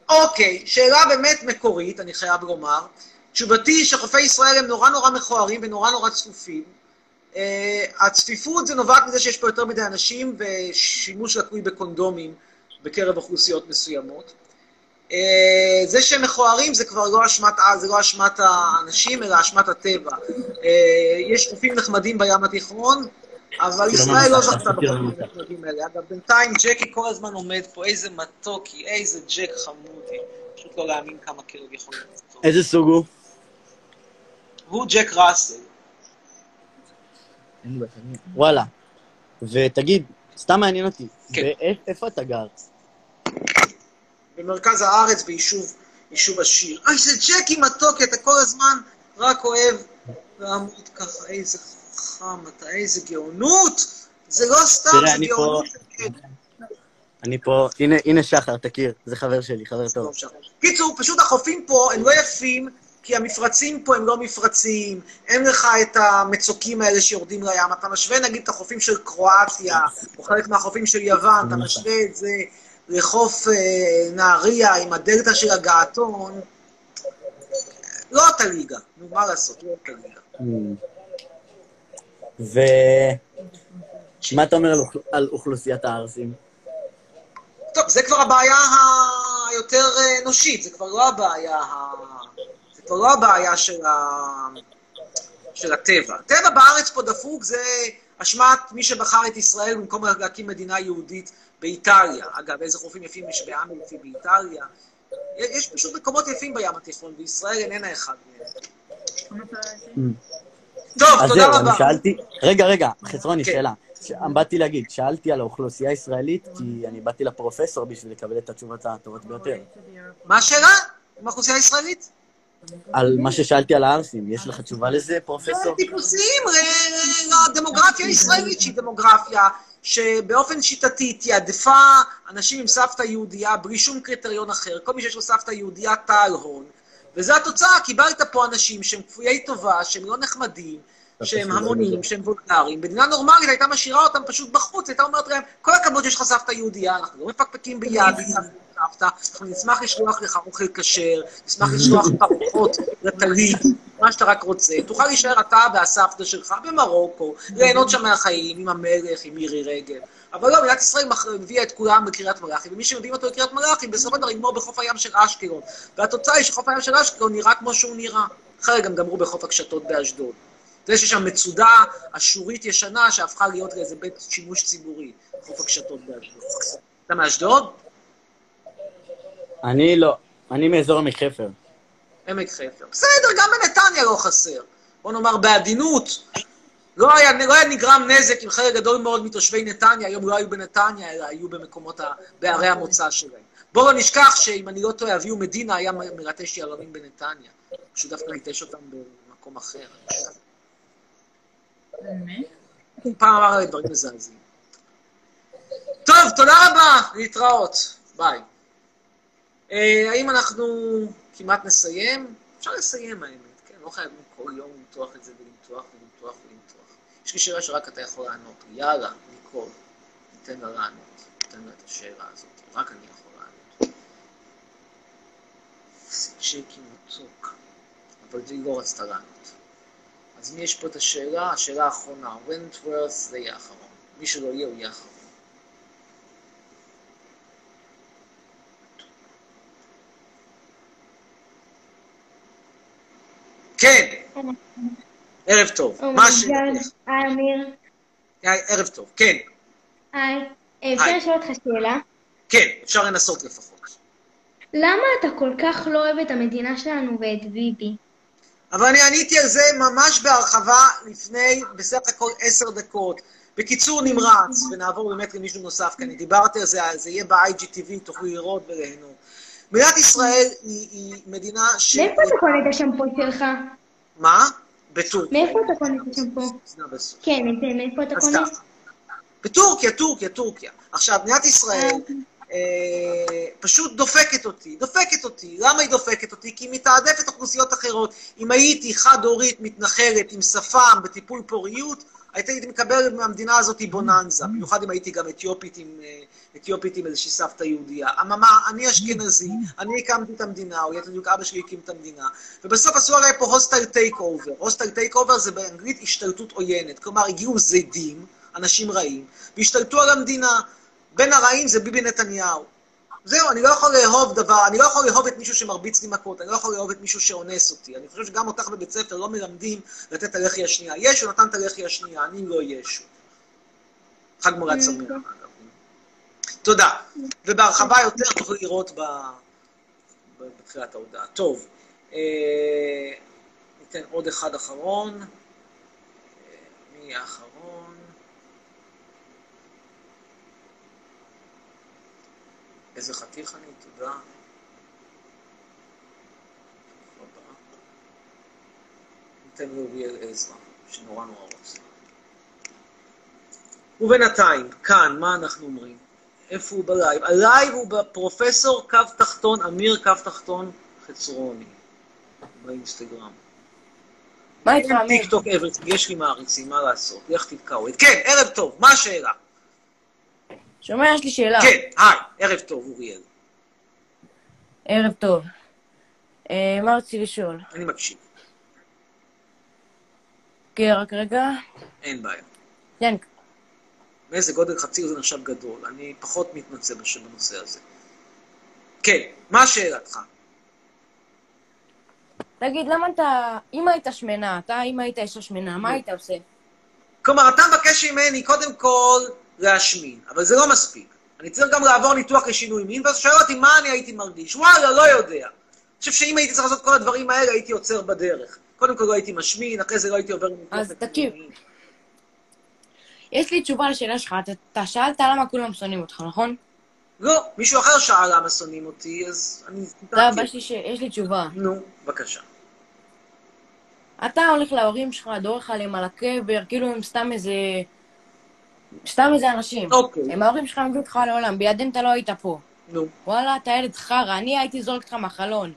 אוקיי, שאלה באמת מקורית, אני חייב לומר. תשובתי שחופי ישראל הם נורא נורא מכוערים ונורא נורא צפופים. Uh, הצפיפות זה נובעת מזה שיש פה יותר מדי אנשים ושימוש לקוי בקונדומים בקרב אוכלוסיות מסוימות. Uh, זה שהם מכוערים זה כבר לא אשמת, זה לא אשמת האנשים, אלא אשמת הטבע. Uh, יש חופים נחמדים בים התיכון, אבל ישראל לא זכתה בחופים הנחמדים האלה. אגב, בינתיים ג'קי כל הזמן עומד פה, איזה מתוקי, איזה ג'ק חמודי. פשוט לא להאמין כמה כלב יכול להיות. איזה סוג הוא? הוא ג'ק ראסל. וואלה. ותגיד, סתם מעניין אותי, כן. באיפ- איפה אתה גר? במרכז הארץ, ביישוב יישוב עשיר. אוי, זה ג'קי מתוק, אתה כל הזמן רק אוהב לעמוד ככה, איזה חכם אתה, איזה גאונות. זה לא סתם, תראה, זה אני פה- גאונות. כן, אני פה, הנה, הנה שחר, תכיר, זה חבר שלי, חבר טוב. קיצור, פשוט החופים פה הם לא יפים, כי המפרצים פה הם לא מפרציים, אין לך את המצוקים האלה שיורדים לים. אתה משווה נגיד את החופים של קרואטיה, או חלק מהחופים של יוון, אתה משווה את זה לחוף אה, נהריה עם הדלתא של הגעתון. לא אותה ליגה, נו, מה לעשות, לא אותה ליגה. ומה אתה אומר על אוכלוסיית הערסים? טוב, זה כבר הבעיה היותר אה, אנושית, זה כבר לא הבעיה ה... כבר לא הבעיה של, ה... של הטבע. הטבע בארץ פה דפוק זה אשמת מי שבחר את ישראל במקום להקים מדינה יהודית באיטליה. אגב, איזה חופים יפים יש באמלפי באיטליה. יש פשוט מקומות יפים בים התיכון, וישראל איננה אחד מהם. טוב, אז תודה זהו, אני רבה. שאלתי... רגע, רגע, כן. שאלה. ש- באתי להגיד, שאלתי על האוכלוסייה הישראלית, כי אני באתי לפרופסור בשביל לקבל את התשובות הטובות ביותר. מה השאלה? עם האוכלוסייה הישראלית? על מה ששאלתי על הערסים, יש לך תשובה לזה, פרופסור? טיפוסיים ל- לדמוגרפיה הישראלית, שהיא דמוגרפיה שבאופן שיטתי תיעדפה אנשים עם סבתא יהודייה בלי שום קריטריון אחר. כל מי שיש לו סבתא יהודייה טל הון. וזו התוצאה, קיבלת פה אנשים שהם כפויי טובה, שהם לא נחמדים, שהם המונים, שהם וולגריים. מדינה נורמלית הייתה משאירה אותם פשוט בחוץ, הייתה אומרת להם, כל הכבוד שיש לך סבתא יהודייה, אנחנו לא מפקפקים ביד, <laughs> סבתא, אנחנו נשמח לשלוח לך אוכל כשר, נשמח לשלוח פרוחות לטלית, מה שאתה רק רוצה. תוכל להישאר אתה והסבתא שלך במרוקו, ליהנות שם מהחיים, עם המלך, עם מירי רגב. אבל לא, מדינת ישראל הביאה את כולם לקריית מלאכי, ומי שמביאים אותו לקריית מלאכי, בסופו של דבר יגמור בחוף הים של אשקלון. והתוצאה היא שחוף הים של אשקלון נראה כמו שהוא נראה. אחרי גם גמרו בחוף הקשתות באשדוד. זה שיש שם מצודה אשורית ישנה שהפכה להיות לאיזה בית שימוש ציבורי, חוף הקשתות באשדוד. אתה מאשדוד? אני לא. אני מאזור עמק חפר. עמק חפר. בסדר, גם בנתניה לא חסר. בוא נאמר בעדינות. לא היה, לא היה נגרם נזק עם חלק גדול מאוד מתושבי נתניה, היום לא היו בנתניה, אלא היו במקומות, ה, בערי המוצא שלהם. בואו לא נשכח שאם אני לא טועה, אביהו מדינה היה מ- מרטש יהלומים בנתניה. פשוט דווקא ריטש אותם במקום אחר. פעם אמר עליי דברים מזעזעים. טוב, תודה רבה, להתראות. ביי. אה, האם אנחנו כמעט נסיים? אפשר לסיים האמת, כן? לא חייבים כל יום למתוח את זה ולמתוח ולמתוח ולמתוח. יש לי שאלה שרק אתה יכול לענות. יאללה, ניקול, ניתן לה לענות. ניתן לה את השאלה הזאת. רק אני יכול לענות. צ'קי מתוק. אבל היא לא רצתה לענות. אז מי יש פה את השאלה? השאלה האחרונה. ונטוורת' זה יהיה האחרון. מי שלא יהיה, הוא יהיה האחרון. כן. ערב טוב. מה השאלה? היי אמיר, ערב טוב. כן. היי. אה, אפשר היי. לשאול אותך שאלה? כן, אפשר לנסות לפחות. למה אתה כל כך לא אוהב את המדינה שלנו ואת ביבי? אבל אני עניתי על זה ממש בהרחבה לפני בסך הכל עשר דקות. בקיצור נמרץ, ונעבור באמת למישהו נוסף, כי אני דיברתי על זה, זה יהיה ב-IGTV, תוכלו לראות וליהנות. מדינת ישראל היא, היא מדינה ש... מאיפה אתה קונה את השמפו שלך? מה? בטורקיה. מאיפה אתה קונה את השמפו? כן, מאיפה אתה קונה? בטורקיה, טורקיה, טורקיה. עכשיו, מדינת ישראל אה, פשוט דופקת אותי, דופקת אותי. למה היא דופקת אותי? כי היא מתעדפת אוכלוסיות אחרות. אם הייתי חד-הורית, מתנחלת, עם שפם, בטיפול פוריות, הייתי מקבל מהמדינה הזאת בוננזה. במיוחד אם הייתי גם אתיופית עם, אה, אתיופית עם איזושהי סבתא יהודייה. אממה, אני אשכנזי, אני הקמתי את המדינה, או יותר בדיוק אבא שלי הקים את המדינה, ובסוף עשו עליי פה hostile takeover. hostile takeover זה באנגלית השתלטות עוינת. כלומר, הגיעו זדים, אנשים רעים, והשתלטו על המדינה. בין הרעים זה ביבי נתניהו. זהו, אני לא יכול לאהוב דבר, אני לא יכול לאהוב את מישהו שמרביץ לי מכות, אני לא יכול לאהוב את מישהו שאונס אותי. אני חושב שגם אותך בבית ספר לא מלמדים לתת את הלחי השנייה. ישו נתן את הלחי השנייה, אני לא ישו. חג מולד שמח, אגב. תודה. ובהרחבה יותר תוכלו לראות בתחילת ההודעה. טוב, אה, ניתן עוד אחד אחרון. אה, מי האחרון? איזה חתיך אני, תודה. ניתן לאוריאל עזרא, שנורא נורא רוצה. ובינתיים, כאן, מה אנחנו אומרים? איפה הוא בלייב? הלייב הוא בפרופסור קו תחתון, אמיר קו תחתון חצרוני, באינסטגרם. מה איתך, אמיר? טיק טוק אברצים, יש לי מעריצים, מה לעשות? לך תתקע אוהד. כן, ערב טוב, מה השאלה? שומע, יש לי שאלה. כן, היי, ערב טוב, אוריאל. ערב טוב. אה, מה רציתי לשאול? אני מקשיב, כן, רק רגע. אין בעיה. ינק, מאיזה גודל חצי זה נחשב גדול, אני פחות מתמצא בש- בנושא הזה. כן, מה שאלתך? תגיד, למה אתה... אם היית שמנה, אתה, אם היית אישה שמנה, מה היית עושה? כלומר, אתה מבקש ממני קודם כל להשמין, אבל זה לא מספיק. אני צריך גם לעבור ניתוח לשינוי מין, ואז שואל אותי מה אני הייתי מרגיש. וואלה, לא יודע. אני חושב שאם הייתי צריך לעשות כל הדברים האלה, הייתי עוצר בדרך. קודם כל לא הייתי משמין, אחרי זה לא הייתי עובר ניתוח אז לשינוי תקשיב. מין. יש לי תשובה לשאלה שלך. אתה- אתה שאלת למה כולם שונאים אותך, נכון? לא, מישהו אחר שאל למה שונאים אותי, אז אני... לא, אבל יש לי ש- יש לי תשובה. נו, בבקשה. אתה הולך להורים שלך, דורך עליהם על הקבר, כאילו הם סתם איזה... סתם איזה אנשים. אוקיי. הם ההורים שלך הביאו אותך לעולם, בלעדיהם אתה לא היית פה. נו. וואלה, אתה ילד חרא, אני הייתי זורק אותך מהחלון.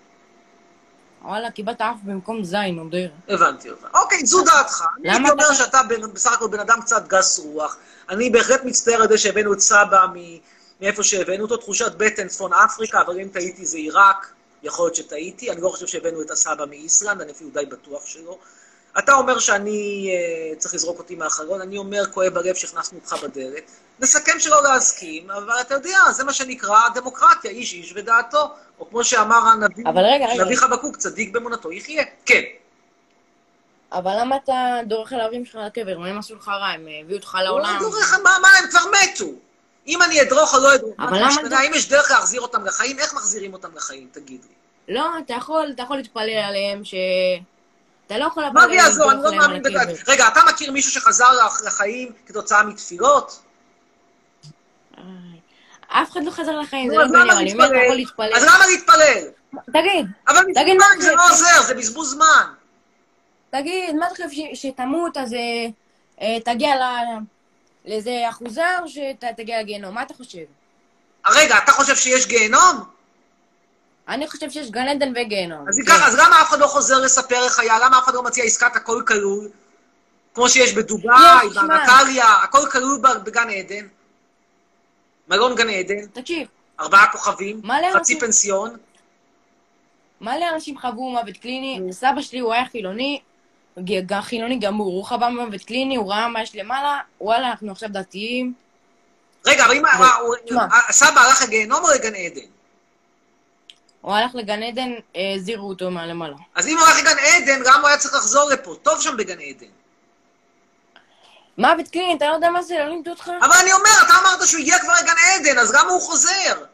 וואלה, קיבלת אף במקום זין, עומדיר. הבנתי אותך. אוקיי, זו דעתך. אני למה הייתי אומר אתה- שאתה בסך הכל בן אדם קצת גס רוח. אני בהחלט מצטער על זה שהבאנו את סבא מאיפה שהבאנו אותו, תחושת בטן צפון אפריקה, אבל אם טעיתי זה עיראק, יכול להיות שטעיתי. אני לא חושב שהבאנו את הסבא מאיסלנד, אני אפילו די בטוח שלא. אתה אומר שאני אה, צריך לזרוק אותי מהחלון, אני אומר, כואב הלב שהכנסנו אותך בדלת. נסכם שלא להסכים, אבל אתה יודע, זה מה שנקרא דמוקרטיה, איש איש ודעתו. או כמו שאמר הנביא, אבל רגע, רגע. נביא חבקוק, צדיק באמונתו יחיה. כן. אבל למה אתה דורך על ההורים שלך על הקבר? מה הם עשו לך רע? הם הביאו אותך לעולם? לא דורך, מה, מה, הם כבר מתו. אם אני אדרוך או לא אדרוך, אבל למה משתנה? אתה- אם יש דרך להחזיר אותם לחיים, איך מחזירים אותם לחיים, תגיד לי. לא, אתה יכול, אתה יכול להתפלל עליהם ש... אתה לא יכול לבוא מה זה יעזור? אני לא מאמין בזה. רגע, אתה מכיר מישהו שחזר לח- לחיים כתוצאה מתפילות? אף אחד לא חזר לחיים, זה לא מעניין, אני אומרת, אתה יכול להתפלל? אז למה להתפלל? תגיד, אבל תגיד, מה זה? לא עוזר, זה בזבוז זמן. תגיד, מה אתה חושב שתמות, אז אה, אה, תגיע לאיזה אחוזה, או שתגיע לגיהנום? מה אתה חושב? רגע, אתה חושב שיש גיהנום? אני חושב שיש גן עדן וגיהנום. אז אם. ככה, אז למה אף אחד לא חוזר לספר איך היה? למה אף אחד לא מציע עסקת הכל כלול? כמו שיש בדובאי, שמע. באנטליה, הכל כלול בגן עדן. מלון גן עדן, תקשיב, ארבעה כוכבים, חצי פנסיון. מלא אנשים חוו מוות קליני, סבא שלי הוא היה חילוני, חילוני גמור, הוא חווה מוות קליני, הוא ראה מה יש למעלה, וואלה, אנחנו עכשיו דתיים. רגע, אבל אם. הסבא הלך לגיהנום או לגן עדן? הוא הלך לגן עדן, אה, הזהירו אותו מהלמעלה. אז אם הוא הלך לגן עדן, למה הוא היה צריך לחזור לפה? טוב שם בגן עדן. מוות קליני, אתה לא יודע מה זה, לא לימדו אותך? אבל אני אומר, אתה אמרת שהוא הגיע כבר לגן עדן, אז למה הוא חוזר?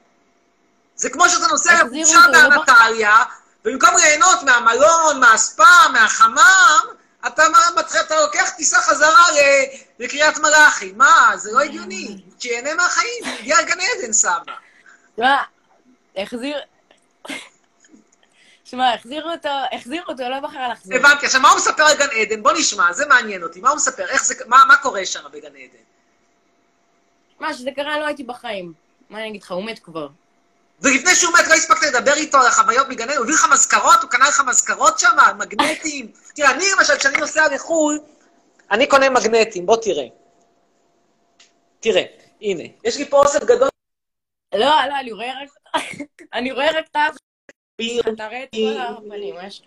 זה כמו שאתה נוסע לחופשה לא באנטליה, ובמקום ליהנות מהמלון, מהספא, מהחמם, אתה מתחיל, אתה לוקח טיסה חזרה לקריית מלאכי. מה, זה לא הגיוני. שיהנה מהחיים, הגיע לגן עדן, סבא. החזיר... שמע, החזירו אותו, החזירו אותו, לא בחר לחזור. הבנתי. עכשיו, מה הוא מספר על גן עדן? בוא נשמע, זה מעניין אותי. מה הוא מספר? איך זה, מה, מה קורה שם בגן עדן? מה, שזה קרה, לא הייתי בחיים. מה אני אגיד לך, הוא מת כבר. ולפני שהוא מת, לא הספקת לדבר איתו על החוויות מגן עדן? הוא הביא לך מזכרות? הוא קנה לך מזכרות שם? מגנטים? <laughs> תראה, אני למשל, כשאני נוסע לחו"ל, אני קונה מגנטים, בוא תראה. תראה, הנה, יש לי פה אוסף גדול. לא, לא, אני רואה רק... אני רואה רק את האף?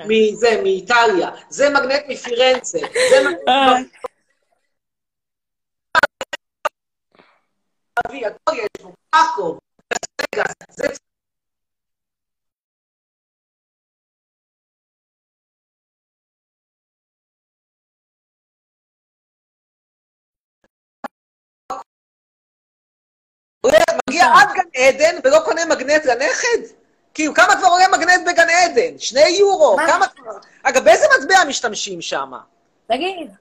מזה, מאיטליה. זה מגנט מפירנצה. זה מגנט... אה, אבי, הכל יש בו, עכו. זה... מגיע עד גן עדן ולא קונה מגנט לנכד? כאילו, כמה כבר עולה מגנט בגן עדן? שני יורו? מה? כמה כבר? אגב, באיזה מטבע משתמשים שם? תגיד,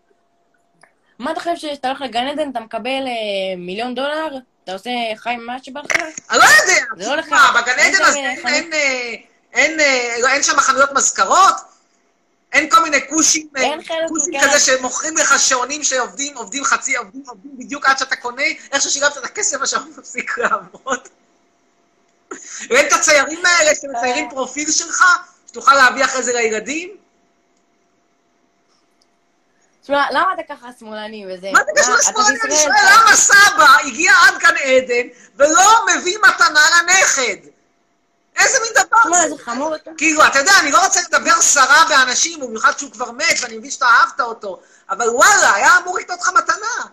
מה אתה חושב שאתה הולך לגן עדן, אתה מקבל אה, מיליון דולר? אתה עושה חיים מה שבא לך? אני לא יודע. זה לא לך. בגן אין עדן אז אה, אין- חנות- אין, אה, אין, אה, לא, אין שם חנויות מזכרות? אין כל מיני כושים, אה, כושים. כזה שמוכרים לך שעונים שעובדים עובדים חצי, עובדים, עובדים בדיוק עד שאתה קונה, איך ששילמת את הכסף השעון מפסיק לעבוד. ואין את הציירים האלה שמציירים אה. פרופיל שלך, שתוכל להביא אחרי זה לילדים? תשמע, למה אתה ככה שמאלני וזה? מה זה קשור אתה לשמאלני? אני שואל אתה- למה סבא הגיע עד גן עדן ולא מביא מתנה לנכד? איזה מין דבר תשמע, זה? זה חמור אתה. כאילו, אתה יודע, אני לא רוצה לדבר סרה באנשים, במיוחד שהוא כבר מת, ואני מבין שאתה אהבת אותו, אבל וואלה, היה אמור לקנות לך מתנה.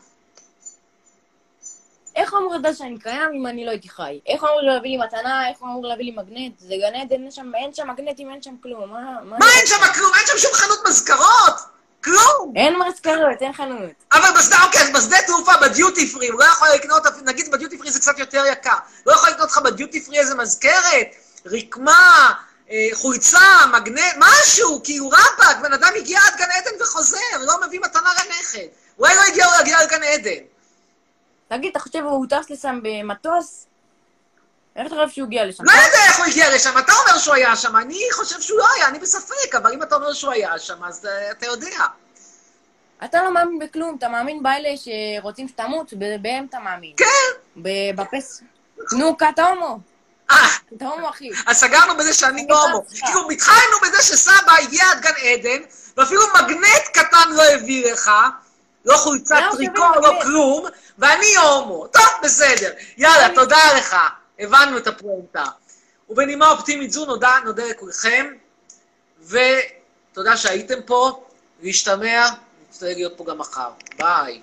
איך אמור לדעת שאני קיים אם אני לא הייתי חי? איך אמור להביא לי מתנה? איך אמור להביא לי מגנט? זה גן עדן, אין שם- מגנטים, אין שם כלום. מה? מה מה אין שם כלום? אין שם שום חנות מזכרות? כלום. אין מזכרות, אין חנות. אבל בשדה, אוקיי, אז בשדה תעופה, בדיוטי פרי, הוא לא יכול לקנות, נגיד בדיוטי פרי זה קצת יותר יקר. לא יכול לקנות לך בדיוטי פרי איזה מזכרת, רקמה, אה, חולצה, מגנט, משהו, כאילו רבאק, בן אדם הגיע עד גן עדן וחוזר, לא מביא מתנה לנכד. אולי לא הגיע, הוא יגיע לגן עדן. תגיד, אתה חושב הוא טס לשם במטוס? איך אתה חושב שהוא הגיע לשם? לא יודע איך הוא הגיע לשם, אתה אומר שהוא היה שם, אני חושב שהוא לא היה, אני בספק, אבל אם אתה אומר שהוא היה שם, אז אה, אתה יודע. אתה לא מאמין בכלום, אתה מאמין באלה שרוצים שתמות, בהם אתה מאמין. כן. בפס... נו, אתה הומו. אה, אתה הומו, אחי. אז סגרנו בזה שאני אני לא הומו. כאילו, התחלנו בזה שסבא הגיע עד גן עדן, ואפילו מגנט קטן לא הביא לך, לא חולצת למה טריקו, לא? כלום, ואני הומו. טוב, בסדר. יאללה, תודה לך. הבנו את הפואנטה. ובנימה אופטימית זו נודה, נודה לכולכם, ותודה שהייתם פה, להשתמע, נצטרך להיות פה גם מחר. ביי.